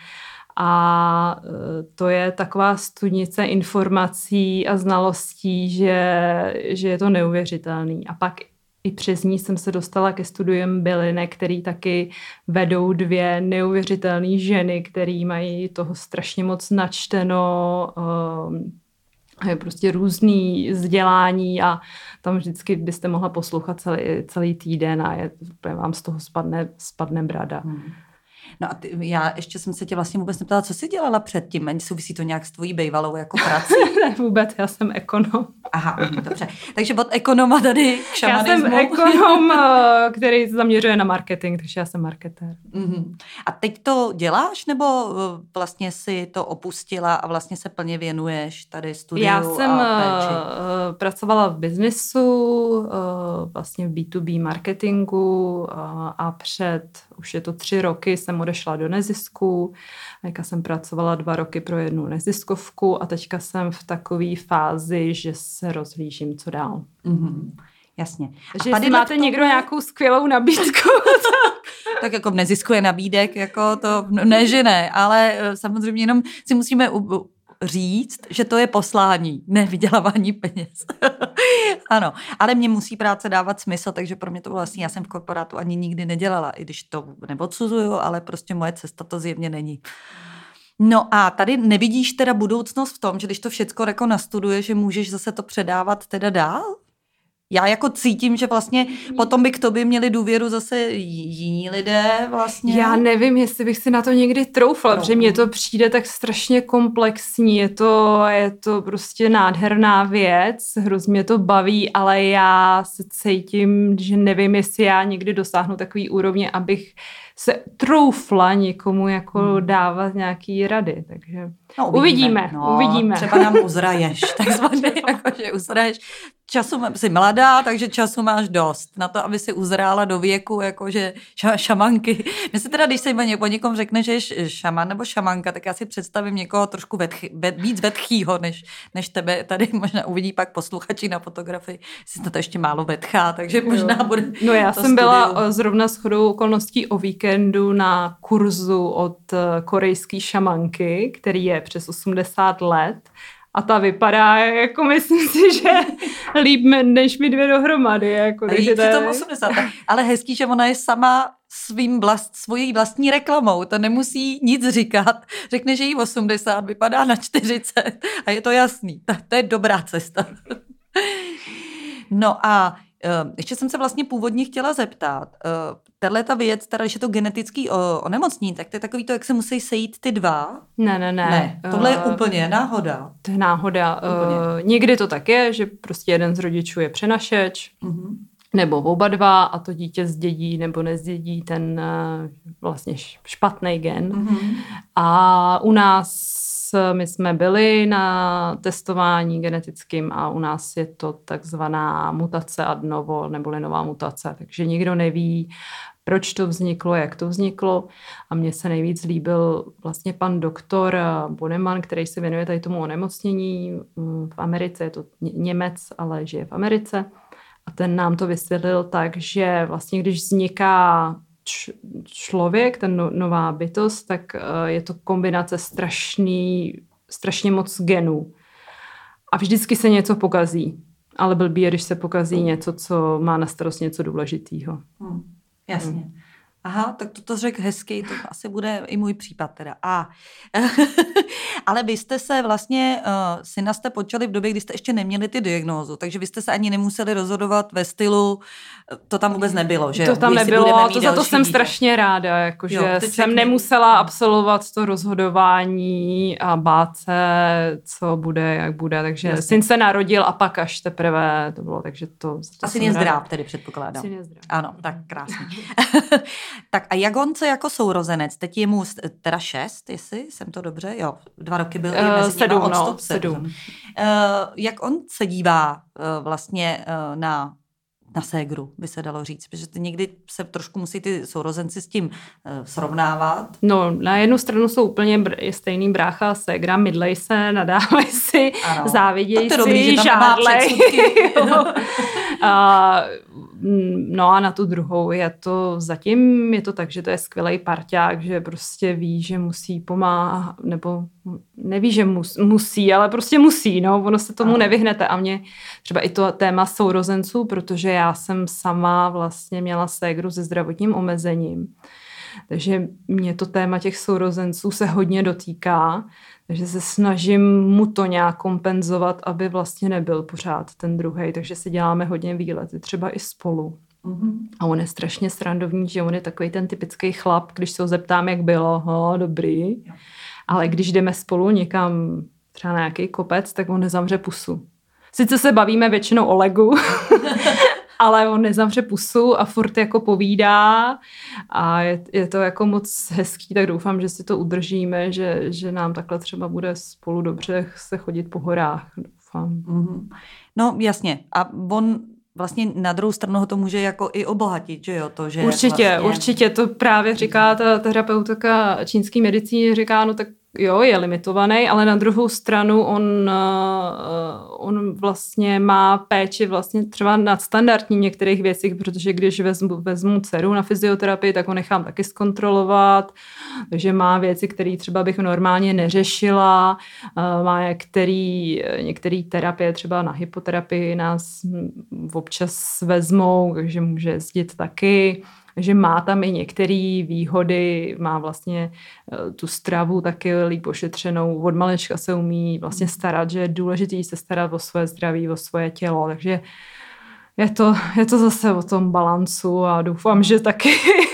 [SPEAKER 2] a e, to je taková studnice informací a znalostí, že, že je to neuvěřitelný. A pak i přes ní jsem se dostala ke studiem bylinek, který taky vedou dvě neuvěřitelné ženy, které mají toho strašně moc načteno, um, je prostě různý vzdělání a tam vždycky byste mohla poslouchat celý, celý týden a je, vám z toho spadne, spadne brada. Hmm.
[SPEAKER 1] No a ty, já ještě jsem se tě vlastně vůbec neptala, co jsi dělala předtím? Ani souvisí to nějak s tvojí bejvalou jako prací?
[SPEAKER 2] ne, vůbec, já jsem ekonom.
[SPEAKER 1] Aha, dobře. Takže od ekonoma tady k šamanismu.
[SPEAKER 2] Já jsem ekonom, eh, který se zaměřuje na marketing, takže já jsem marketér.
[SPEAKER 1] Uh-huh. A teď to děláš, nebo eh, vlastně si to opustila a vlastně se plně věnuješ tady studiu
[SPEAKER 2] Já jsem
[SPEAKER 1] a
[SPEAKER 2] péči? Uh, pracovala v biznesu, vlastně v B2B marketingu a před, už je to tři roky, jsem odešla do nezisku, teďka jsem pracovala dva roky pro jednu neziskovku a teďka jsem v takové fázi, že se rozhlížím, co dál.
[SPEAKER 1] Mm-hmm. Jasně.
[SPEAKER 2] Takže tady máte tomu... někdo nějakou skvělou nabídku?
[SPEAKER 1] tak jako v nezisku je nabídek, jako to, ne, že ne, ale eh, samozřejmě jenom si musíme říct, že to je poslání, ne vydělávání peněz. ano, ale mě musí práce dávat smysl, takže pro mě to vlastně, já jsem v korporátu ani nikdy nedělala, i když to neodsuzuju, ale prostě moje cesta to zjevně není. No a tady nevidíš teda budoucnost v tom, že když to všechno jako nastuduje, že můžeš zase to předávat teda dál? Já jako cítím, že vlastně potom by k tobě měli důvěru zase jiní lidé vlastně.
[SPEAKER 2] Já nevím, jestli bych si na to někdy troufla, protože mně to přijde tak strašně komplexní, je to, je to prostě nádherná věc, hrozně to baví, ale já se cítím, že nevím, jestli já někdy dosáhnu takový úrovně, abych se troufla někomu jako hmm. dávat nějaký rady, takže
[SPEAKER 1] no,
[SPEAKER 2] uvidíme, uvidíme.
[SPEAKER 1] No,
[SPEAKER 2] uvidíme.
[SPEAKER 1] Třeba nám uzraješ, takzvaně, jakože uzraješ času, jsi mladá, takže času máš dost na to, aby si uzrála do věku, jakože šamanky. Mně se teda, když se o někom řekne, že je šaman nebo šamanka, tak já si představím někoho trošku vetchy, vet, víc vetchýho, než, než tebe. Tady možná uvidí pak posluchači na fotografii, si to ještě málo vetchá, takže možná jo. bude
[SPEAKER 2] No já jsem studiu. byla eh, zrovna s chodou okolností o víkendu na kurzu od eh, korejské šamanky, který je přes 80 let a ta vypadá, jako myslím si, že líp než my dvě dohromady. Jako,
[SPEAKER 1] takže to je... 80. Ale hezký, že ona je sama svým vlast, svojí vlastní reklamou. To nemusí nic říkat. Řekne, že jí 80, vypadá na 40 a je to jasný. To, to je dobrá cesta. No a uh, ještě jsem se vlastně původně chtěla zeptat. Tahle ta věc, teda, že je to genetický onemocnění, tak to je takový to, jak se musí sejít ty dva?
[SPEAKER 2] Ne, ne, ne.
[SPEAKER 1] ne tohle uh, je eh, úplně náhoda.
[SPEAKER 2] To je náhoda. Úplně. Uh, někdy to tak je, že prostě jeden z rodičů je přenašeč, uh-huh. nebo oba dva a to dítě zdědí nebo nezdědí ten uh, vlastně špatný gen. Uh-huh. A u nás my jsme byli na testování genetickým a u nás je to takzvaná mutace ad novo, neboli nová mutace, takže nikdo neví, proč to vzniklo, jak to vzniklo. A mně se nejvíc líbil vlastně pan doktor Boneman, který se věnuje tady tomu onemocnění v Americe. Je to Němec, ale žije v Americe. A ten nám to vysvětlil tak, že vlastně když vzniká člověk, ten no, nová bytost, tak eh, je to kombinace strašný, strašně moc genů. A vždycky se něco pokazí. Ale blbý je, když se pokazí něco, co má na starost něco důležitého.
[SPEAKER 1] Hmm. Jasně. Hmm. Aha, tak to, to řekl hezky, to asi bude i můj případ teda. A, ale vy jste se vlastně, uh, syna jste počali v době, kdy jste ještě neměli ty diagnózu, takže vy jste se ani nemuseli rozhodovat ve stylu, eh, to tam vůbec nebylo, že
[SPEAKER 2] To tam nebylo, to za to jsem dítě. strašně ráda, jakože jo, jsem řekni. nemusela absolvovat to rozhodování a bát se, co bude, jak bude, takže Jasně. syn se narodil a pak až teprve to bylo, takže to...
[SPEAKER 1] to Asi je zdrav, tedy předpokládám.
[SPEAKER 2] Syn je zdrav.
[SPEAKER 1] Ano, tak krásně. tak a jak on se jako sourozenec, teď je mu teda šest, jestli jsem to dobře, jo, dva roky byl uh, mezi sedm, odstup, no, sedm. sedm. Uh, jak on se dívá uh, vlastně uh, na na ségru, by se dalo říct, protože ty někdy se trošku musí ty sourozenci s tím uh, srovnávat.
[SPEAKER 2] No, na jednu stranu jsou úplně br- stejný brácha a ségra, mydlej se, nadávají si, ano. závidějí
[SPEAKER 1] si, dobrý, že tam žádlej.
[SPEAKER 2] a, no a na tu druhou je to zatím, je to tak, že to je skvělý parťák, že prostě ví, že musí pomáhat, nebo neví, že mus, musí, ale prostě musí, no, ono se tomu ano. nevyhnete a mě třeba i to téma sourozenců, protože já jsem sama vlastně měla ségru se zdravotním omezením, takže mě to téma těch sourozenců se hodně dotýká, takže se snažím mu to nějak kompenzovat, aby vlastně nebyl pořád ten druhý. Takže si děláme hodně výlety, třeba i spolu. Mm-hmm. A on je strašně srandovní, že on je takový ten typický chlap, když se ho zeptám, jak bylo, ho, dobrý. Ale když jdeme spolu někam, třeba na nějaký kopec, tak on nezamře pusu. Sice se bavíme většinou o legu, ale on nezavře pusu a furt jako povídá a je, je to jako moc hezký, tak doufám, že si to udržíme, že, že nám takhle třeba bude spolu dobře se chodit po horách. Doufám. Mm-hmm.
[SPEAKER 1] No jasně. A on vlastně na druhou stranu ho to může jako i obohatit, že jo? To, že
[SPEAKER 2] určitě,
[SPEAKER 1] vlastně...
[SPEAKER 2] určitě. To právě říká ta terapeutka čínský medicíny, říká, no tak jo, je limitovaný, ale na druhou stranu on, uh, on vlastně má péči vlastně třeba nadstandardní některých věcích, protože když vezmu, vezmu dceru na fyzioterapii, tak ho nechám taky zkontrolovat, takže má věci, které třeba bych normálně neřešila, uh, má některé některý terapie, třeba na hypoterapii nás občas vezmou, takže může jezdit taky že má tam i některé výhody, má vlastně eh, tu stravu taky líp ošetřenou, od malečka se umí vlastně starat, že je důležité se starat o své zdraví, o svoje tělo, takže je to, je to zase o tom balancu a doufám, že taky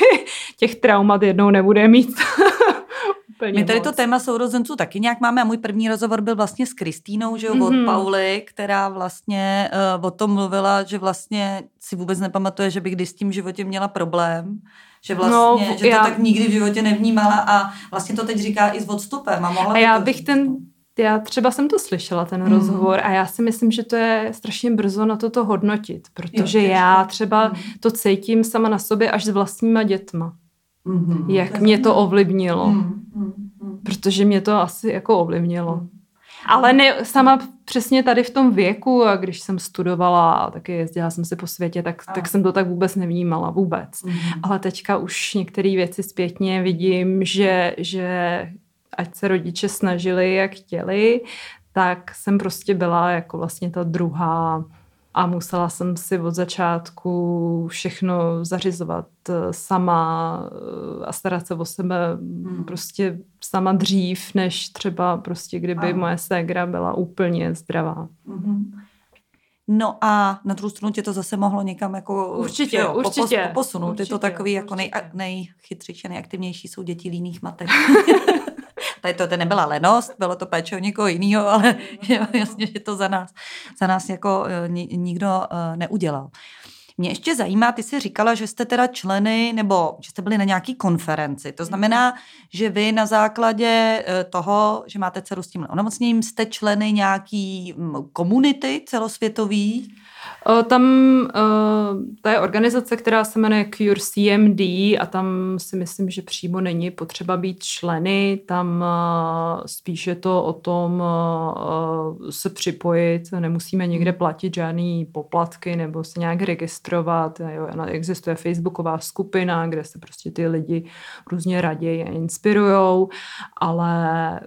[SPEAKER 2] těch traumat jednou nebude mít
[SPEAKER 1] My tady moc. to téma sourozenců taky nějak máme a můj první rozhovor byl vlastně s Kristýnou, že jo, mm-hmm. od mhm. Pauly, která vlastně uh, o tom mluvila, že vlastně si vůbec nepamatuje, že by když s tím životě měla problém, Že vlastně, no, že to já... tak nikdy v životě nevnímala a vlastně to teď říká i s odstupem. A, mohla
[SPEAKER 2] a já bych říct. ten, no. já třeba jsem to slyšela, ten mm. rozhovor, a já si myslím, že to je strašně brzo na to to hodnotit, protože jo, já třeba mm. to cítím sama na sobě až s vlastníma dětma. Mm-hmm. Jak mě to ovlivnilo. Mm-hmm. Protože mě to asi jako ovlivnilo. Mm. Ale ne, sama přesně tady v tom věku, a když jsem studovala a taky jezdila jsem se po světě, tak, tak jsem to tak vůbec nevnímala, vůbec. Mm-hmm. Ale teďka už některé věci zpětně vidím, že, že ať se rodiče snažili, jak chtěli, tak jsem prostě byla jako vlastně ta druhá a musela jsem si od začátku všechno zařizovat eh, sama eh, a starat se o sebe hmm. prostě sama dřív, než třeba prostě kdyby Aha. moje ségra byla úplně zdravá. Hmm.
[SPEAKER 1] No a na druhou stranu tě to zase mohlo někam jako
[SPEAKER 2] určitě, jo, určitě,
[SPEAKER 1] posunout. Určitě, je to takový jako nej, nejchytřejší, nejaktivnější jsou děti líných matek. Tady to nebyla lenost, bylo to péče o někoho jiného, ale jasně, že to za nás, za nás jako eh, nikdo eh, neudělal. Mě ještě zajímá, ty jsi říkala, že jste teda členy, nebo že jste byli na nějaký konferenci. To znamená, že vy na základě eh, toho, že máte dceru s tím onemocněním, jste členy nějaký komunity celosvětový?
[SPEAKER 2] Tam to je organizace, která se jmenuje Cure CMD a tam si myslím, že přímo není potřeba být členy, tam spíše to o tom se připojit, nemusíme někde platit žádný poplatky nebo se nějak registrovat. Existuje facebooková skupina, kde se prostě ty lidi různě raději inspirujou, ale,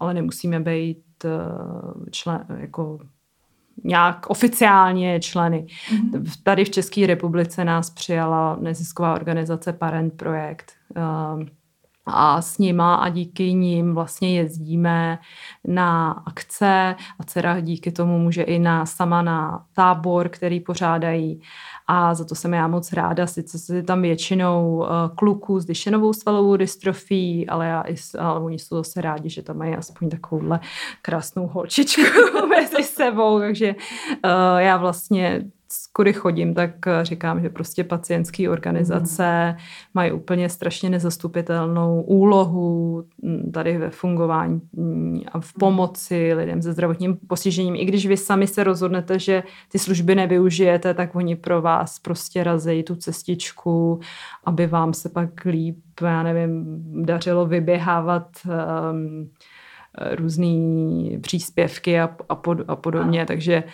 [SPEAKER 2] ale nemusíme být člen, jako nějak oficiálně členy. Mm-hmm. Tady v České republice nás přijala nezisková organizace Parent Projekt. Um, a s nima a díky nim vlastně jezdíme na akce a dcera díky tomu může i na, sama na tábor, který pořádají. A za to jsem já moc ráda, sice se tam většinou uh, kluků s dyšenovou svalovou dystrofí, ale, já i, ale oni jsou zase rádi, že tam mají aspoň takovouhle krásnou holčičku mezi sebou, takže uh, já vlastně kudy chodím, tak eh, říkám, že prostě pacientské organizace mm. mají úplně strašně nezastupitelnou úlohu mm, tady ve fungování mm, a v pomoci lidem se zdravotním postižením. I když vy sami se rozhodnete, že ty služby nevyužijete, tak oni pro vás prostě razejí tu cestičku, aby vám se pak líp, já nevím, dařilo vyběhávat um, různé příspěvky a, a, pod, a podobně. A. Takže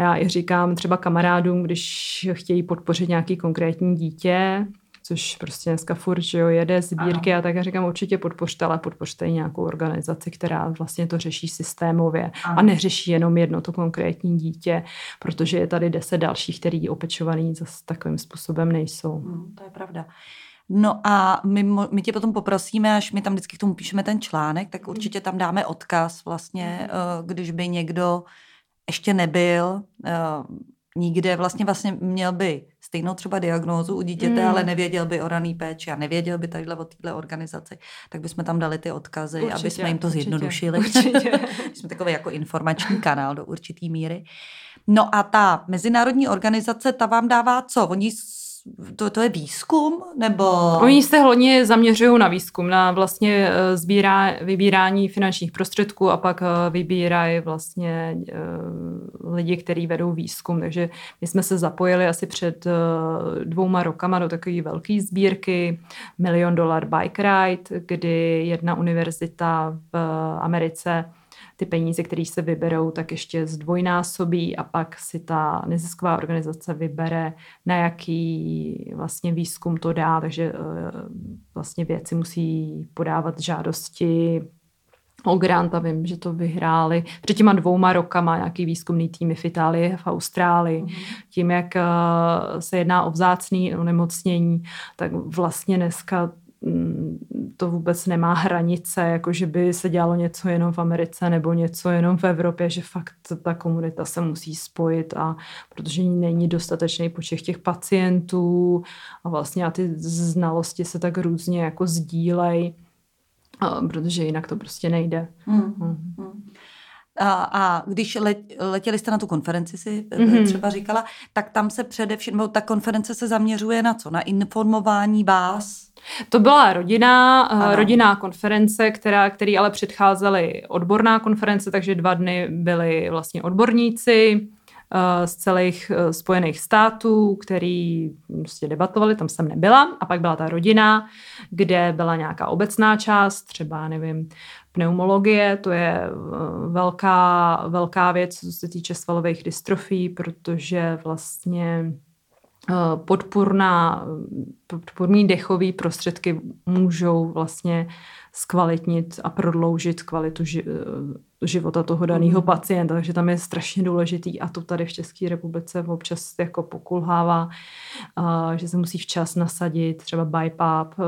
[SPEAKER 2] já i říkám třeba kamarádům, když chtějí podpořit nějaký konkrétní dítě, což prostě dneska furt, že jo, jede sbírky ano. a tak já říkám určitě podpořte, ale podpořte i nějakou organizaci, která vlastně to řeší systémově ano. a neřeší jenom jedno to konkrétní dítě, protože je tady deset dalších, který opečovaný zase takovým způsobem nejsou.
[SPEAKER 1] Hmm, to je pravda. No a my, my tě potom poprosíme, až my tam vždycky k tomu píšeme ten článek, tak mhm. určitě tam dáme odkaz vlastně, mhm. eh, když by někdo ještě nebyl eh, nikde, vlastně vlastně měl by stejnou třeba diagnózu u dítěte, mm. ale nevěděl by o raný péči a nevěděl by tadyhle o této organizaci, tak bychom tam dali ty odkazy, určitě, aby jsme jim to určitě, zjednodušili. Určitě. jsme takový jako informační kanál do určitý míry. No a ta mezinárodní organizace, ta vám dává co? Oni to, to je výzkum? Nebo...
[SPEAKER 2] Oni se hodně zaměřují na výzkum, na vlastně eh, sbírá, vybírání finančních prostředků a pak eh, vybírají vlastně uh, lidi, kteří vedou výzkum. Takže my jsme se zapojili asi před dvouma rokama do takové velké sbírky Million Dollar Bike Ride, kdy jedna univerzita v Americe ty peníze, které se vyberou, tak ještě zdvojnásobí a pak si ta nezisková organizace vybere, na jaký vlastně výzkum to dá, takže eh, vlastně věci musí podávat žádosti o grant a vím, že to vyhráli před těma dvouma rokama nějaký výzkumný týmy v Itálii, v Austrálii. Mm. Tím, jak eh, se jedná o vzácný onemocnění, tak vlastně dneska to vůbec nemá hranice, jako že by se dělalo něco jenom v Americe nebo něco jenom v Evropě, že fakt ta komunita se musí spojit a protože není dostatečný počet těch pacientů a vlastně a ty znalosti se tak různě jako sdílej, protože jinak to prostě nejde. Hmm. Hmm.
[SPEAKER 1] A, a když let, letěli jste na tu konferenci, si mm-hmm. třeba říkala, tak tam se především, ta konference se zaměřuje na co? Na informování vás?
[SPEAKER 2] To byla rodinná, ano. rodinná konference, která, který ale předcházely odborná konference, takže dva dny byli vlastně odborníci, Eh, z celých eh, Spojených států, který prostě debatovali, tam jsem nebyla. A pak byla ta rodina, kde byla nějaká obecná část, třeba, nevím, pneumologie, to je eh, velká, velká věc, co se týče svalových dystrofí, protože vlastně podpůrná, podpůrný dechový prostředky můžou vlastně zkvalitnit a prodloužit kvalitu ži- života toho daného mm. pacienta, takže tam je strašně důležitý a to tady v České republice občas jako pokulhává, uh, že se musí včas nasadit třeba BiPAP, uh,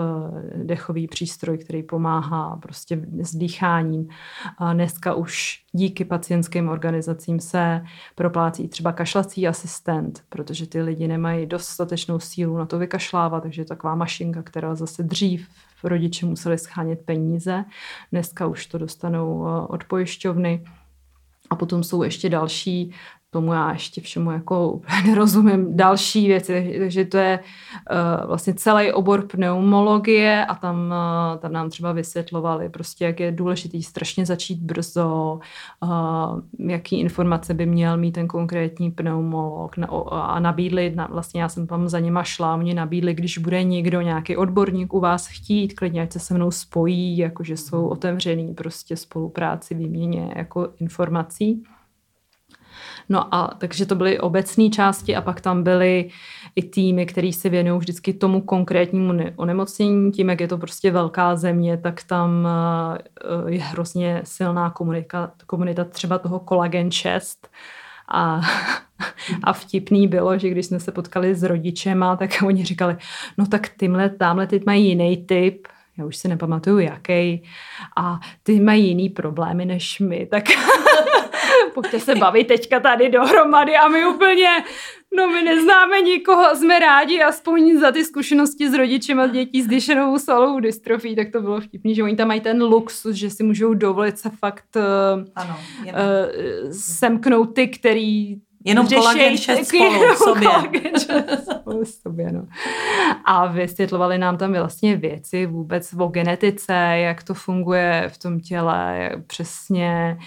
[SPEAKER 2] dechový přístroj, který pomáhá prostě s dýcháním. Uh, dneska už díky pacientským organizacím se proplácí třeba kašlací asistent, protože ty lidi nemají dostatečnou sílu na to vykašlávat, takže je taková mašinka, která zase dřív rodiče museli schánět peníze. Dneska už to dostanou eh, od pojišťovny. A potom jsou ještě další tomu já ještě všemu jako nerozumím další věci, takže to je uh, vlastně celý obor pneumologie a tam, uh, tam nám třeba vysvětlovali prostě, jak je důležitý strašně začít brzo, uh, jaký informace by měl mít ten konkrétní pneumolog na, a nabídli, na, vlastně já jsem tam za nima šla, oni nabídli, když bude někdo, nějaký odborník u vás chtít, klidně ať se se mnou spojí, jakože jsou otevřený prostě spolupráci, výměně jako informací. No a takže to byly obecné části a pak tam byly i týmy, které se věnují vždycky tomu konkrétnímu onemocnění. Tím, jak je to prostě velká země, tak tam eh, je hrozně silná komunita, komunita třeba toho kolagen 6. A, a vtipný bylo, že když jsme se potkali s rodičema, tak oni říkali, no tak tymhle, tamhle teď mají jiný typ, já už si nepamatuju jaký, a ty mají jiný problémy než my, tak pojďte se bavit teďka tady dohromady a my úplně, no my neznáme nikoho, jsme rádi aspoň za ty zkušenosti s rodičem a dětí s dyšenovou solovou dystrofí, tak to bylo vtipný, že oni tam mají ten luxus, že si můžou dovolit se fakt eh, ano, uh, semknout ty, který
[SPEAKER 1] Jenom kolagen 6 spolu v sobě.
[SPEAKER 2] spolu v sobě, no. A vysvětlovali nám tam vlastně věci vůbec o genetice, jak to funguje v tom těle, přesně uh,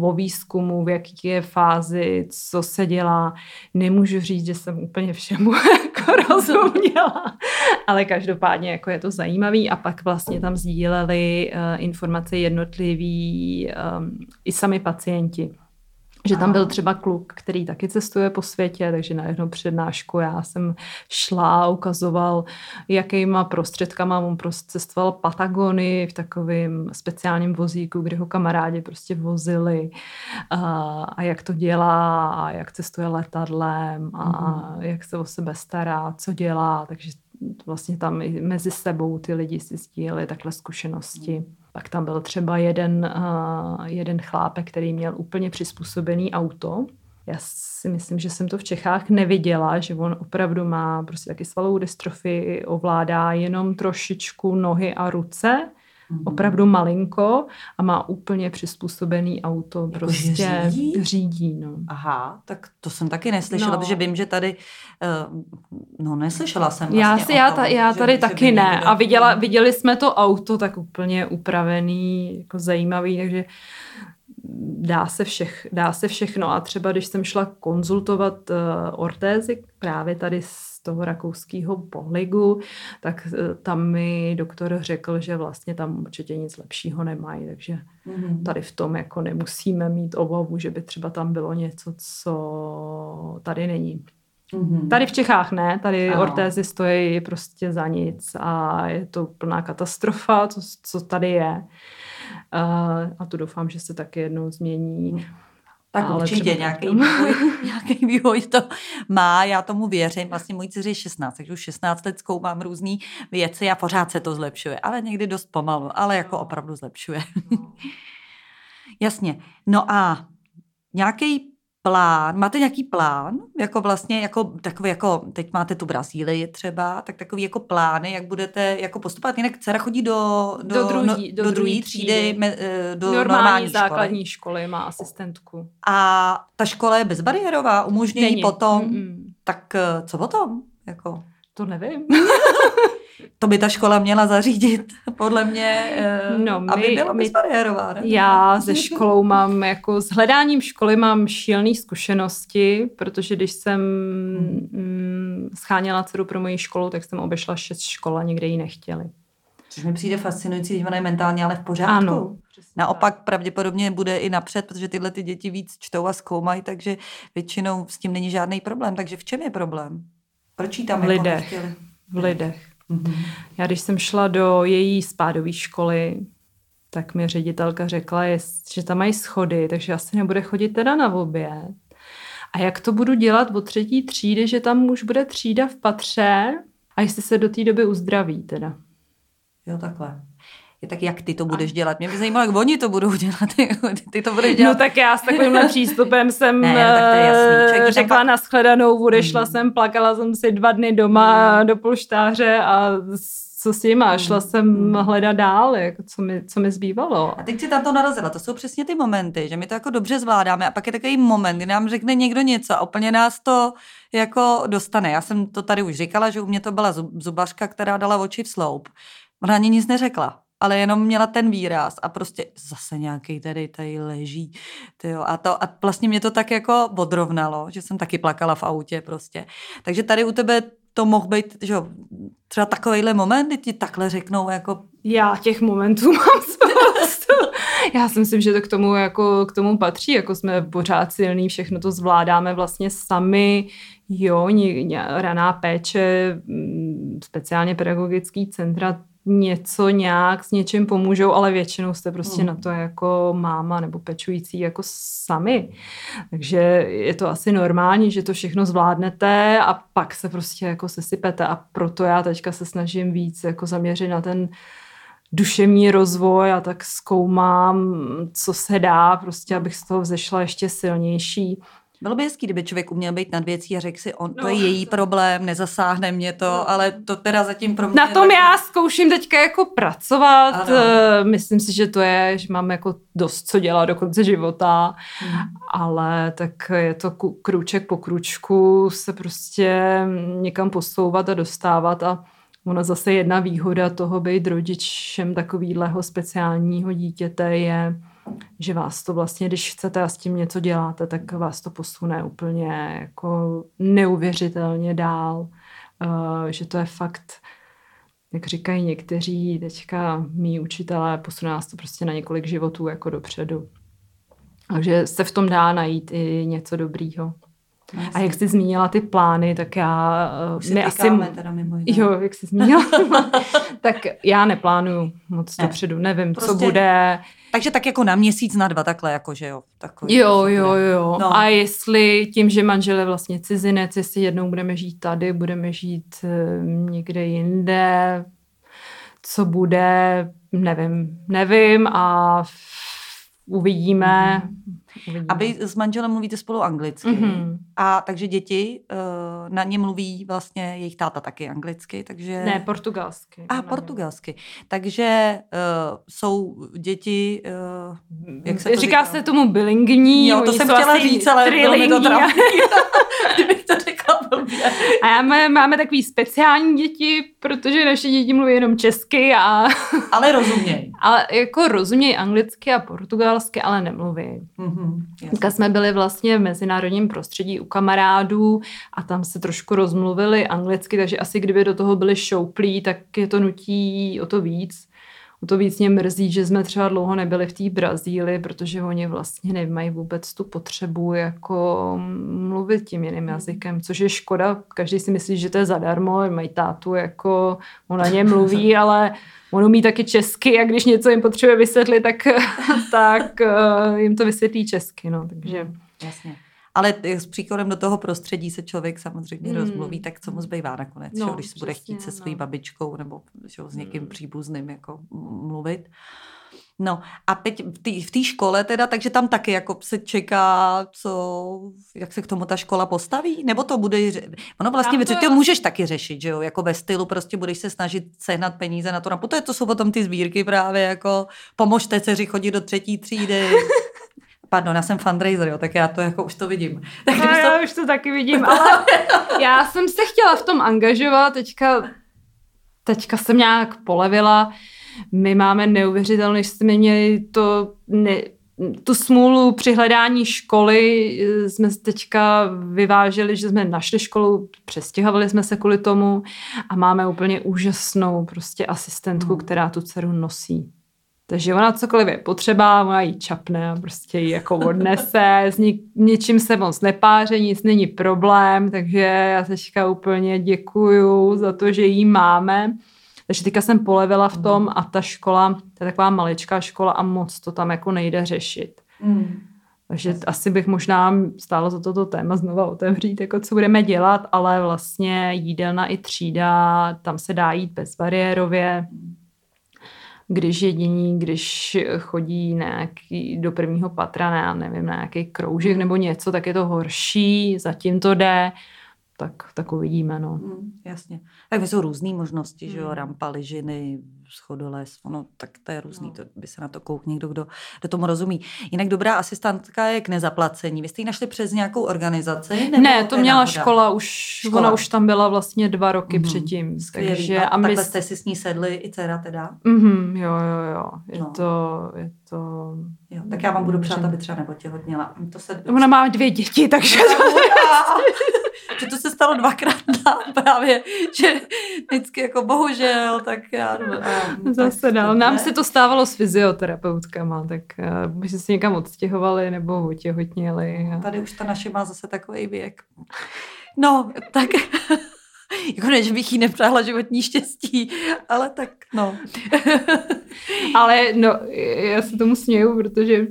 [SPEAKER 2] o výzkumu, v jaký je fázi, co se dělá. Nemůžu říct, že jsem úplně všemu jako rozuměla, ale každopádně jako je to zajímavý a pak vlastně tam sdíleli uh, informace jednotliví um, i sami pacienti že tam byl třeba kluk, který taky cestuje po světě, takže na jednu přednášku já jsem šla a ukazoval, jakýma prostředkama on prostě cestoval Patagony v takovém speciálním vozíku, kde ho kamarádi prostě vozili a, a jak to dělá a jak cestuje letadlem a mm. jak se o sebe stará, co dělá, takže vlastně tam i mezi sebou ty lidi si sdíleli takhle zkušenosti. Pak tam byl třeba jeden, uh, jeden chlápek, který měl úplně přizpůsobený auto. Já si myslím, že jsem to v Čechách neviděla, že on opravdu má prostě taky svalovou dystrofii, ovládá jenom trošičku nohy a ruce. Opravdu malinko a má úplně přizpůsobený auto. Jako prostě řídí? řídí no.
[SPEAKER 1] Aha, tak to jsem taky neslyšela, no. protože vím, že tady, uh, no neslyšela jsem
[SPEAKER 2] vlastně já, si, já, ta, já tady že, taky že ne. A viděla, viděli jsme to auto tak úplně upravený, jako zajímavý, takže dá se, všech, dá se všechno. A třeba když jsem šla konzultovat uh, ortézy právě tady z toho rakouského poligu, tak uh, tam mi doktor řekl, že vlastně tam určitě nic lepšího nemají, takže mm-hmm. tady v tom jako nemusíme mít obavu, že by třeba tam bylo něco, co tady není. Mm-hmm. Tady v Čechách ne, tady ano. ortézy stojí prostě za nic a je to plná katastrofa, co, co tady je. Uh, a to doufám, že se taky jednou změní.
[SPEAKER 1] Tak Ale určitě nějaký vývoj, nějaký vývoj to má, já tomu věřím. Vlastně můj dceři je 16, takže už 16 let zkoumám různé věci a pořád se to zlepšuje, ale někdy dost pomalu, ale jako no. opravdu zlepšuje. No. Jasně. No a nějaký plán, máte nějaký plán, jako vlastně, jako takový, jako teď máte tu Brazílii třeba, tak takový jako plány, jak budete jako postupovat, jinak dcera chodí do, do,
[SPEAKER 2] Do druhý-
[SPEAKER 1] no,
[SPEAKER 2] do
[SPEAKER 1] do
[SPEAKER 2] druhý
[SPEAKER 1] druhé
[SPEAKER 2] třídy.
[SPEAKER 1] třídy, me, eh, do
[SPEAKER 2] Normální,
[SPEAKER 1] normální,
[SPEAKER 2] základní
[SPEAKER 1] školy.
[SPEAKER 2] školy má asistentku.
[SPEAKER 1] A ta škola je bezbariérová, umožňuje jí
[SPEAKER 2] Není.
[SPEAKER 1] potom,
[SPEAKER 2] Mm-mm.
[SPEAKER 1] tak eh, co potom? Jako,
[SPEAKER 2] To nevím.
[SPEAKER 1] to by ta škola měla zařídit, podle mě, eh,
[SPEAKER 2] No,
[SPEAKER 1] aby
[SPEAKER 2] my-
[SPEAKER 1] byla
[SPEAKER 2] my-
[SPEAKER 1] bezbariérová. Ne?
[SPEAKER 2] Já se školou mám, jako s hledáním školy mám šílené zkušenosti, protože když jsem mm, scháněla dceru pro moji školu, tak jsem obešla šest škol a nikde ji nechtěli.
[SPEAKER 1] Což mi přijde fascinující, když ona je mentálně ale v pořádku.
[SPEAKER 2] Ano.
[SPEAKER 1] Naopak pravděpodobně bude i napřed, protože tyhle ty děti víc čtou a zkoumají, takže většinou s tím není žádný problém. Takže v čem je problém? Proč jí tam
[SPEAKER 2] V
[SPEAKER 1] jako
[SPEAKER 2] lidech.
[SPEAKER 1] nechtěli?
[SPEAKER 2] V lidech.
[SPEAKER 1] Mhm.
[SPEAKER 2] Já když jsem šla do její spádové školy, tak mi ředitelka řekla, že tam mají schody, takže asi nebude chodit teda na oběd. A jak to budu dělat od třetí třídy, že tam už bude třída v patře a jestli se do té doby uzdraví teda.
[SPEAKER 1] Jo, takhle. Je tak jak ty to budeš dělat? Mě by zajímalo, jak oni to budou dělat. ty to budeš dělat.
[SPEAKER 2] No tak já s takovýmhle přístupem jsem
[SPEAKER 1] Ne, no tak to je jasný.
[SPEAKER 2] eh,
[SPEAKER 1] Člověk, když tam
[SPEAKER 2] řekla
[SPEAKER 1] pak-
[SPEAKER 2] na shledanou, odešla
[SPEAKER 1] Mhm.
[SPEAKER 2] jsem, plakala jsem si dva dny doma do polštáře a co s tím a šla
[SPEAKER 1] Mhm.
[SPEAKER 2] jsem hledat dál, jako co, mi, co mi zbývalo.
[SPEAKER 1] A teď si na to narazila. To jsou přesně ty momenty, že my to jako dobře zvládáme a pak je takový moment, kdy nám řekne někdo něco a úplně nás to jako dostane. Já jsem to tady už říkala, že u mě to byla zub- zubařka, která dala oči v sloup. Ona ani nic neřekla, ale jenom měla ten výraz a prostě zase nějaký tady tady leží. Tyjo. A, to, a vlastně mě to tak jako odrovnalo, že jsem taky plakala v autě prostě. Takže tady u tebe to mohl být, že jo, třeba takovýhle moment, kdy ti takhle řeknou jako
[SPEAKER 2] Já těch momentů mám spoustu. Já si myslím, že to k tomu, jako, k tomu patří, jako jsme pořád silný, všechno to zvládáme vlastně sami, jo, raná péče, mm, speciálně pedagogický centra, něco nějak s něčím pomůžou, ale většinou jste prostě
[SPEAKER 1] Mm.
[SPEAKER 2] na to jako máma nebo pečující jako sami. Takže je to asi normální, že to všechno zvládnete a pak se prostě jako sesypete a proto já teďka se snažím víc jako zaměřit na ten duševní rozvoj a tak zkoumám, co se dá, prostě abych z toho vzešla ještě silnější.
[SPEAKER 1] Bylo by hezký, kdyby člověk uměl být nad věcí a řekl si, on, to
[SPEAKER 2] No.
[SPEAKER 1] je její problém, nezasáhne mě to,
[SPEAKER 2] No.
[SPEAKER 1] ale to teda zatím pro mě...
[SPEAKER 2] Na tom já zkouším teďka jako pracovat.
[SPEAKER 1] Ano.
[SPEAKER 2] Eh, Myslím si, že to je, že mám jako dost co dělat do konce života,
[SPEAKER 1] Mhm.
[SPEAKER 2] ale tak je to krůček po krůčku se prostě někam posouvat a dostávat a ona zase jedna výhoda toho být rodičem takovýhleho speciálního dítěte je, že vás to vlastně, když chcete a s tím něco děláte, tak vás to posune úplně jako neuvěřitelně dál. Uh, že to je fakt, jak říkají někteří teďka mý učitelé, posune nás to prostě na několik životů jako dopředu. Takže se v tom dá najít i něco dobrýho.
[SPEAKER 1] No,
[SPEAKER 2] A jak jsi zmínila ty plány, tak já...
[SPEAKER 1] Už se
[SPEAKER 2] my asi,
[SPEAKER 1] teda mimo jiné.
[SPEAKER 2] jo, jak jsi zmínila, tak já neplánuju moc
[SPEAKER 1] Ne.
[SPEAKER 2] dopředu, nevím, co
[SPEAKER 1] Prostě
[SPEAKER 2] bude.
[SPEAKER 1] Takže tak jako na měsíc, na dva takhle, jako že jo. Takový,
[SPEAKER 2] Jo, jo, jo.
[SPEAKER 1] No.
[SPEAKER 2] A jestli tím, že manžel je vlastně cizinec, jestli jednou budeme žít tady, budeme žít eh, někde jinde, co bude, nevím, nevím a uvidíme. uvidíme.
[SPEAKER 1] A vy s manželem mluvíte spolu anglicky.
[SPEAKER 2] Mhm.
[SPEAKER 1] A takže děti uh, na ně mluví vlastně jejich táta taky anglicky, takže...
[SPEAKER 2] Ne, portugalsky.
[SPEAKER 1] A portugalsky. Takže uh, jsou děti, uh, jak se to
[SPEAKER 2] Říká
[SPEAKER 1] říká?
[SPEAKER 2] se tomu bilingní.
[SPEAKER 1] Jo, to jsem chtěla říct, ale bylo mi to trapný. To řekla.
[SPEAKER 2] A já máme, máme takový speciální děti, protože naše děti mluví jenom česky a
[SPEAKER 1] Ale rozuměj.
[SPEAKER 2] ale jako rozumějí anglicky a portugalsky, ale nemluví.
[SPEAKER 1] Mhm, jasně.
[SPEAKER 2] Dneska jsme byli vlastně v mezinárodním prostředí u kamarádů a tam se trošku rozmluvili anglicky, takže asi kdyby do toho byli šouplí, tak je to nutí o to víc. O to víc mě mrzí, že jsme třeba dlouho nebyli v té Brazílii, protože oni vlastně nemají vůbec tu potřebu jako mluvit tím jiným jazykem, což je škoda. Každý si myslí, že to je zadarmo, mají tátu, jako on na ně mluví, ale on umí taky česky a když něco jim potřebuje vysvětlit, tak, tak eh, jim to vysvětlí česky. No, takže
[SPEAKER 1] Jasně. Ale s příchodem do toho prostředí se člověk samozřejmě
[SPEAKER 2] Hmm.
[SPEAKER 1] rozmluví, tak co mu zbývá nakonec,
[SPEAKER 2] No,
[SPEAKER 1] no, když se bude
[SPEAKER 2] přesně,
[SPEAKER 1] chtít se svojí
[SPEAKER 2] no.
[SPEAKER 1] babičkou nebo že, jo, s někým
[SPEAKER 2] Hmm.
[SPEAKER 1] příbuzným jako mluvit. No a teď v té škole teda, takže tam taky jako se čeká, co, jak se k tomu ta škola postaví? Nebo to bude, ono vlastně věci, ty můžeš taky řešit, že jo, jako ve stylu prostě budeš se snažit sehnat peníze na to, na to, je to jsou potom ty sbírky právě jako pomožte dceři chodit do třetí třídy, Pardon, já jsem fundraiser, jo, tak já to jako už to vidím. Tak
[SPEAKER 2] no, to... já už to taky vidím, ale já jsem se chtěla v tom angažovat, teďka, teďka jsem nějak polevila, my máme neuvěřitelné, že jsme měli to ne, tu smůlu při hledání školy jsme teďka vyváželi, že jsme našli školu, přestěhovali jsme se kvůli tomu a máme úplně úžasnou prostě asistentku, hmm. která tu dceru nosí. Takže ona cokoliv je potřeba, ona ji čapne a prostě ji jako odnese, s ní, něčím se moc nepáře, nic není problém, takže já teďka úplně děkuju za to, že ji máme. Takže teďka jsem polevila v tom a ta škola, to je taková maličká škola a moc to tam jako nejde řešit. Mm. Takže asi bych možná stála za toto téma znova otevřít, jako co budeme dělat, ale vlastně jídelna i třída, tam se dá jít bezbariérově. Když jediní, když chodí nějaký do prvního patra, ne, nevím, na nějaký kroužek nebo něco, tak je to horší, zatím to jde tak, tak uvidíme. No. Mm,
[SPEAKER 1] jasně. Tak jsou různé možnosti, mm. že jo, hmm. rampa, ližiny, schodoles, ono, tak to je různý, no. to by se na to kouk někdo, kdo, kdo tomu rozumí. Jinak dobrá asistentka je k nezaplacení. Vy jste ji našli přes nějakou organizaci?
[SPEAKER 2] Nebo ne, to měla náhoda? škola, už, škola. ona už tam byla vlastně dva roky mm. předtím.
[SPEAKER 1] Skvělý. Takže, a, a my... takhle jste si s ní sedli i dcera teda?
[SPEAKER 2] Mm-hmm, jo, jo, jo. Je no. to, je to...
[SPEAKER 1] Jo, tak já vám budu přát, aby třeba nepotěhotněla. To se...
[SPEAKER 2] Ona má dvě děti, takže... To
[SPEAKER 1] že to se stalo dvakrát nám právě, že vždycky jako bohužel, tak já...
[SPEAKER 2] Zase dál. Nám se to stávalo s fyzioterapeutkama, tak by se si někam odstěhovali nebo otěhotněli.
[SPEAKER 1] A... Tady už ta naše má zase takový věk. No, tak... jako ne, že bych jí nepřáhla životní štěstí, ale tak no.
[SPEAKER 2] ale no, já se tomu směju, protože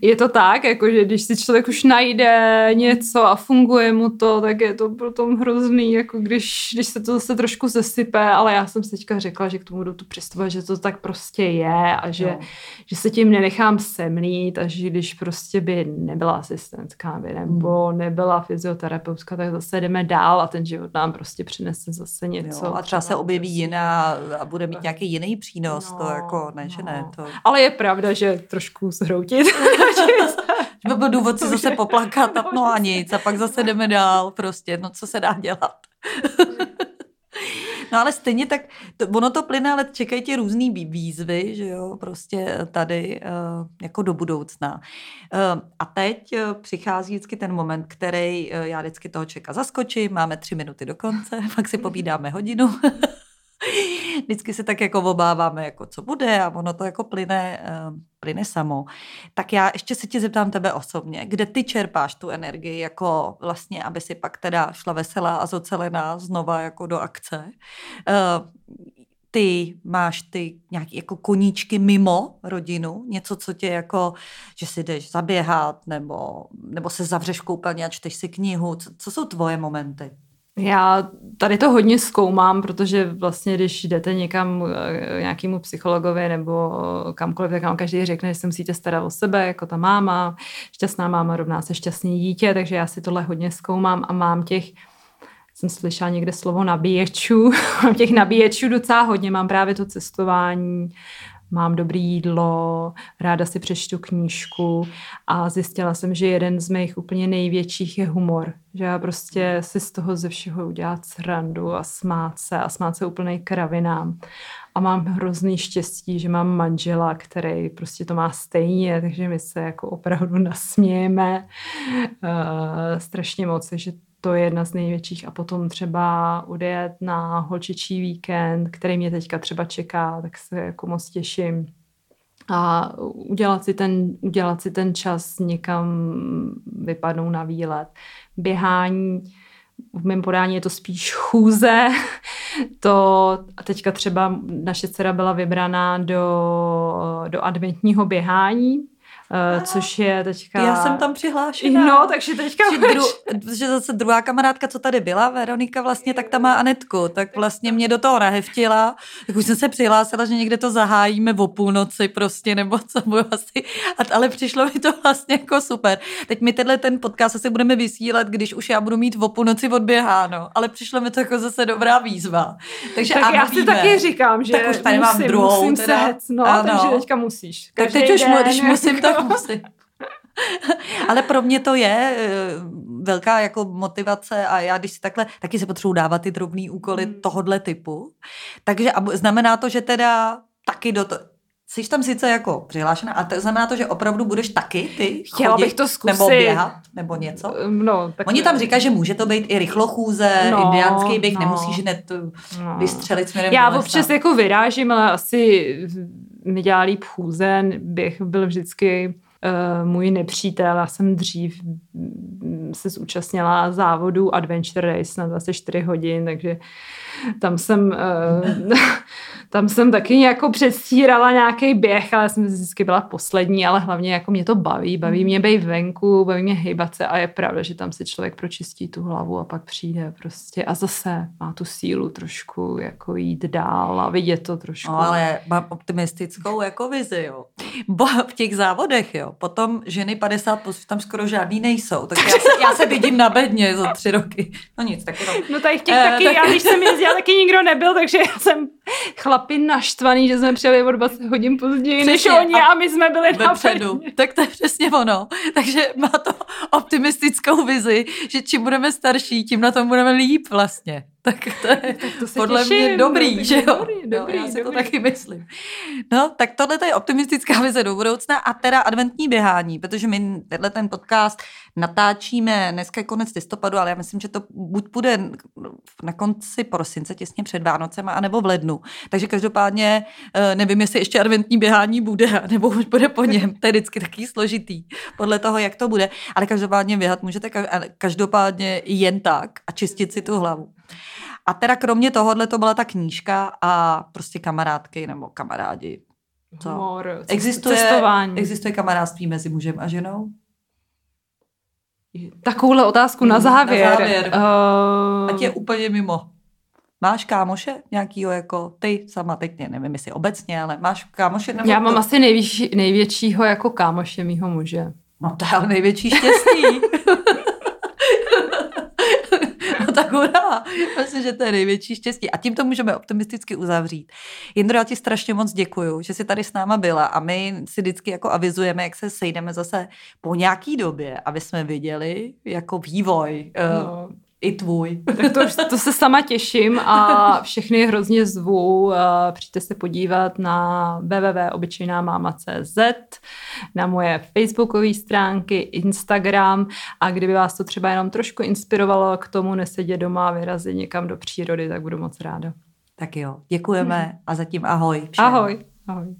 [SPEAKER 2] je to tak, jako že když si člověk už najde něco a funguje mu to, tak je to potom hrozný, jako když, když se to zase trošku zesype, ale já jsem si teďka řekla, že k tomu budu tu přistupovat, že to tak prostě je a že, že se tím nenechám semlít a že když prostě by nebyla asistentka by nebo hmm. nebyla fyzioterapeutka, tak zase jdeme dál a ten život nám prostě přinese zase něco. Jo,
[SPEAKER 1] a třeba se objeví jiná a bude mít nějaký jiný přínos, no, to jako ne, no. že ne. To...
[SPEAKER 2] Ale je pravda, že trošku zhroutit.
[SPEAKER 1] že by byl důvod si zase poplakat a no a nic a pak zase jdeme dál prostě, no co se dá dělat. No ale stejně tak, to, ono to plyne, ale čekají tě různý výzvy, že jo, prostě tady uh, jako do budoucna. Uh, a teď uh, přichází vždycky ten moment, který já vždycky toho čeka zaskočím, máme tři minuty do konce, pak si pobídáme hodinu. vždycky se tak jako obáváme, jako co bude a ono to jako plyne, uh, plyne samo. Tak já ještě se tě zeptám tebe osobně, kde ty čerpáš tu energii, jako vlastně, aby si pak teda šla veselá a zocelená znova jako do akce. Uh, ty máš ty nějaké jako koníčky mimo rodinu, něco, co tě jako, že si jdeš zaběhat, nebo, nebo se zavřeš koupelně a čteš si knihu. Co, co jsou tvoje momenty?
[SPEAKER 2] Já tady to hodně zkoumám, protože vlastně, když jdete někam eh, nějakému psychologovi nebo kamkoliv, tak vám každý řekne, že se musíte starat o sebe, jako ta máma, šťastná máma rovná se šťastný dítě, takže já si tohle hodně zkoumám a mám těch, jsem slyšela někde slovo nabíječů, mám těch nabíječů docela hodně, mám právě to cestování, mám dobré jídlo, ráda si přečtu knížku a zjistila jsem, že jeden z mých úplně největších je humor. Že já prostě si z toho ze všeho udělat srandu a smát se a smát se úplnej kravinám. A mám hrozný štěstí, že mám manžela, který prostě to má stejně, takže my se jako opravdu nasmějeme uh, strašně moc, že to je jedna z největších. A potom třeba udělat na holčičí víkend, který mě teďka třeba čeká, tak se jako moc těším. A udělat si ten, udělat si ten čas někam vypadnout na výlet. Běhání, v mém podání je to spíš chůze. To a teďka třeba naše dcera byla vybraná do, do adventního běhání uh, což je teďka...
[SPEAKER 1] Já jsem tam přihlášená.
[SPEAKER 2] No, takže teďka...
[SPEAKER 1] Dru... že zase druhá kamarádka, co tady byla, Veronika vlastně, tak ta má Anetku, tak vlastně mě do toho naheftila, tak už jsem se přihlásila, že někde to zahájíme o půlnoci prostě, nebo co bylo asi, ale přišlo mi to vlastně jako super. Teď my tenhle ten podcast asi budeme vysílat, když už já budu mít o půlnoci odběháno, ale přišlo mi to jako zase dobrá výzva. Takže
[SPEAKER 2] tak já si
[SPEAKER 1] víme.
[SPEAKER 2] taky říkám, že
[SPEAKER 1] tak už tady
[SPEAKER 2] musím,
[SPEAKER 1] mám druhou,
[SPEAKER 2] musím
[SPEAKER 1] teda.
[SPEAKER 2] se no,
[SPEAKER 1] Ano.
[SPEAKER 2] takže teďka musíš.
[SPEAKER 1] Tak
[SPEAKER 2] Každý
[SPEAKER 1] teď už,
[SPEAKER 2] den,
[SPEAKER 1] když musím, tak musím. Ale pro mě to je eh, velká jako motivace a já když si takhle, taky se potřebuji dávat ty drobný úkoly
[SPEAKER 2] Hmm.
[SPEAKER 1] tohodle typu. Takže a znamená to, že teda taky do to, Jsi tam sice jako přihlášená, a to znamená to, že opravdu budeš taky ty
[SPEAKER 2] Chtěla
[SPEAKER 1] chodit,
[SPEAKER 2] bych to zkusit.
[SPEAKER 1] Nebo běhat, nebo něco?
[SPEAKER 2] No, tak
[SPEAKER 1] Oni tam říkají, že může to být i rychlochůze,
[SPEAKER 2] No,
[SPEAKER 1] indiánský běh,
[SPEAKER 2] no.
[SPEAKER 1] nemusíš hned eh,
[SPEAKER 2] no.
[SPEAKER 1] vystřelit směrem
[SPEAKER 2] Já občas jako vyrážím, ale asi mi dělá líp chůze. Běh byl vždycky uh, můj nepřítel. Já jsem dřív mm, se zúčastnila závodu Adventure Race na 24 hodin, takže tam jsem, uh, tam jsem taky jako předstírala nějaký běh, ale jsem vždycky byla poslední, ale hlavně jako mě to baví. Baví mě být venku, baví mě hejbat se a je pravda, že tam si člověk pročistí tu hlavu a pak přijde prostě a zase má tu sílu trošku jako jít dál a vidět to trošku.
[SPEAKER 1] No ale mám optimistickou jako vizi, jo. Bo v těch závodech, jo, potom ženy 50 plus tam skoro žádný nejsou, tak já se, já se vidím na bedně za tři roky. No nic, tak jenom.
[SPEAKER 2] No tady v těch
[SPEAKER 1] Eh,
[SPEAKER 2] taky,
[SPEAKER 1] tak-
[SPEAKER 2] já když jsem jezdila, taky nikdo nebyl, takže já jsem chlapi naštvaný, že jsme přijeli o 20 hodin později než
[SPEAKER 1] Přesně,
[SPEAKER 2] oni
[SPEAKER 1] a
[SPEAKER 2] a my jsme byli na
[SPEAKER 1] Vepředu.
[SPEAKER 2] bedně.
[SPEAKER 1] Tak to je přesně ono. Takže má to optimistickou vizi, že čím budeme starší, tím na tom budeme líp vlastně. Tak to je
[SPEAKER 2] to se
[SPEAKER 1] podle
[SPEAKER 2] těším,
[SPEAKER 1] mě dobrý,
[SPEAKER 2] dobrý,
[SPEAKER 1] že jo?
[SPEAKER 2] dobrý, dobrý,
[SPEAKER 1] já si to
[SPEAKER 2] dobrý.
[SPEAKER 1] taky myslím. No, tak tohle je optimistická vize do budoucna a teda adventní běhání, protože my tenhle ten podcast natáčíme dneska je konec listopadu, ale já myslím, že to buď bude na konci prosince, těsně před Vánocem, anebo v lednu. Takže každopádně eh, nevím, jestli ještě adventní běhání bude, nebo už bude po něm. To je vždycky taky složitý, podle toho, jak to bude. Ale každopádně běhat můžete každopádně jen tak a čistit si tu hlavu. A teda kromě tohohle to byla ta knížka a prostě kamarádky nebo kamarádi. Co?
[SPEAKER 2] Humor,
[SPEAKER 1] Existuje,
[SPEAKER 2] cestování.
[SPEAKER 1] existuje kamarádství mezi mužem a ženou?
[SPEAKER 2] Takovouhle otázku na
[SPEAKER 1] Mm, na
[SPEAKER 2] závěr.
[SPEAKER 1] závěr.
[SPEAKER 2] Uh,
[SPEAKER 1] Ať je úplně mimo. Máš kámoše nějakýho jako ty sama, teď ne, nevím jestli obecně, ale máš kámoše? Nebo
[SPEAKER 2] já mám
[SPEAKER 1] to?
[SPEAKER 2] asi největší, největšího jako kámoše mýho muže.
[SPEAKER 1] No to je ale největší štěstí. tak hurá. Myslím, že to je největší štěstí. A tím to můžeme optimisticky uzavřít. Jindro, já ti strašně moc děkuju, že jsi tady s náma byla a my si vždycky jako avizujeme, jak se sejdeme zase po nějaký době, aby jsme viděli jako vývoj no.
[SPEAKER 2] No.
[SPEAKER 1] I tvůj.
[SPEAKER 2] Tak to, už, to se sama těším a všechny hrozně zvu. eh, Přijďte se podívat na www.obyčejnámáma.cz, na moje facebookové stránky, Instagram a kdyby vás to třeba jenom trošku inspirovalo k tomu nesedět doma a vyrazit někam do přírody, tak budu moc ráda.
[SPEAKER 1] Tak jo, děkujeme a zatím ahoj. Všem.
[SPEAKER 2] Ahoj. Ahoj.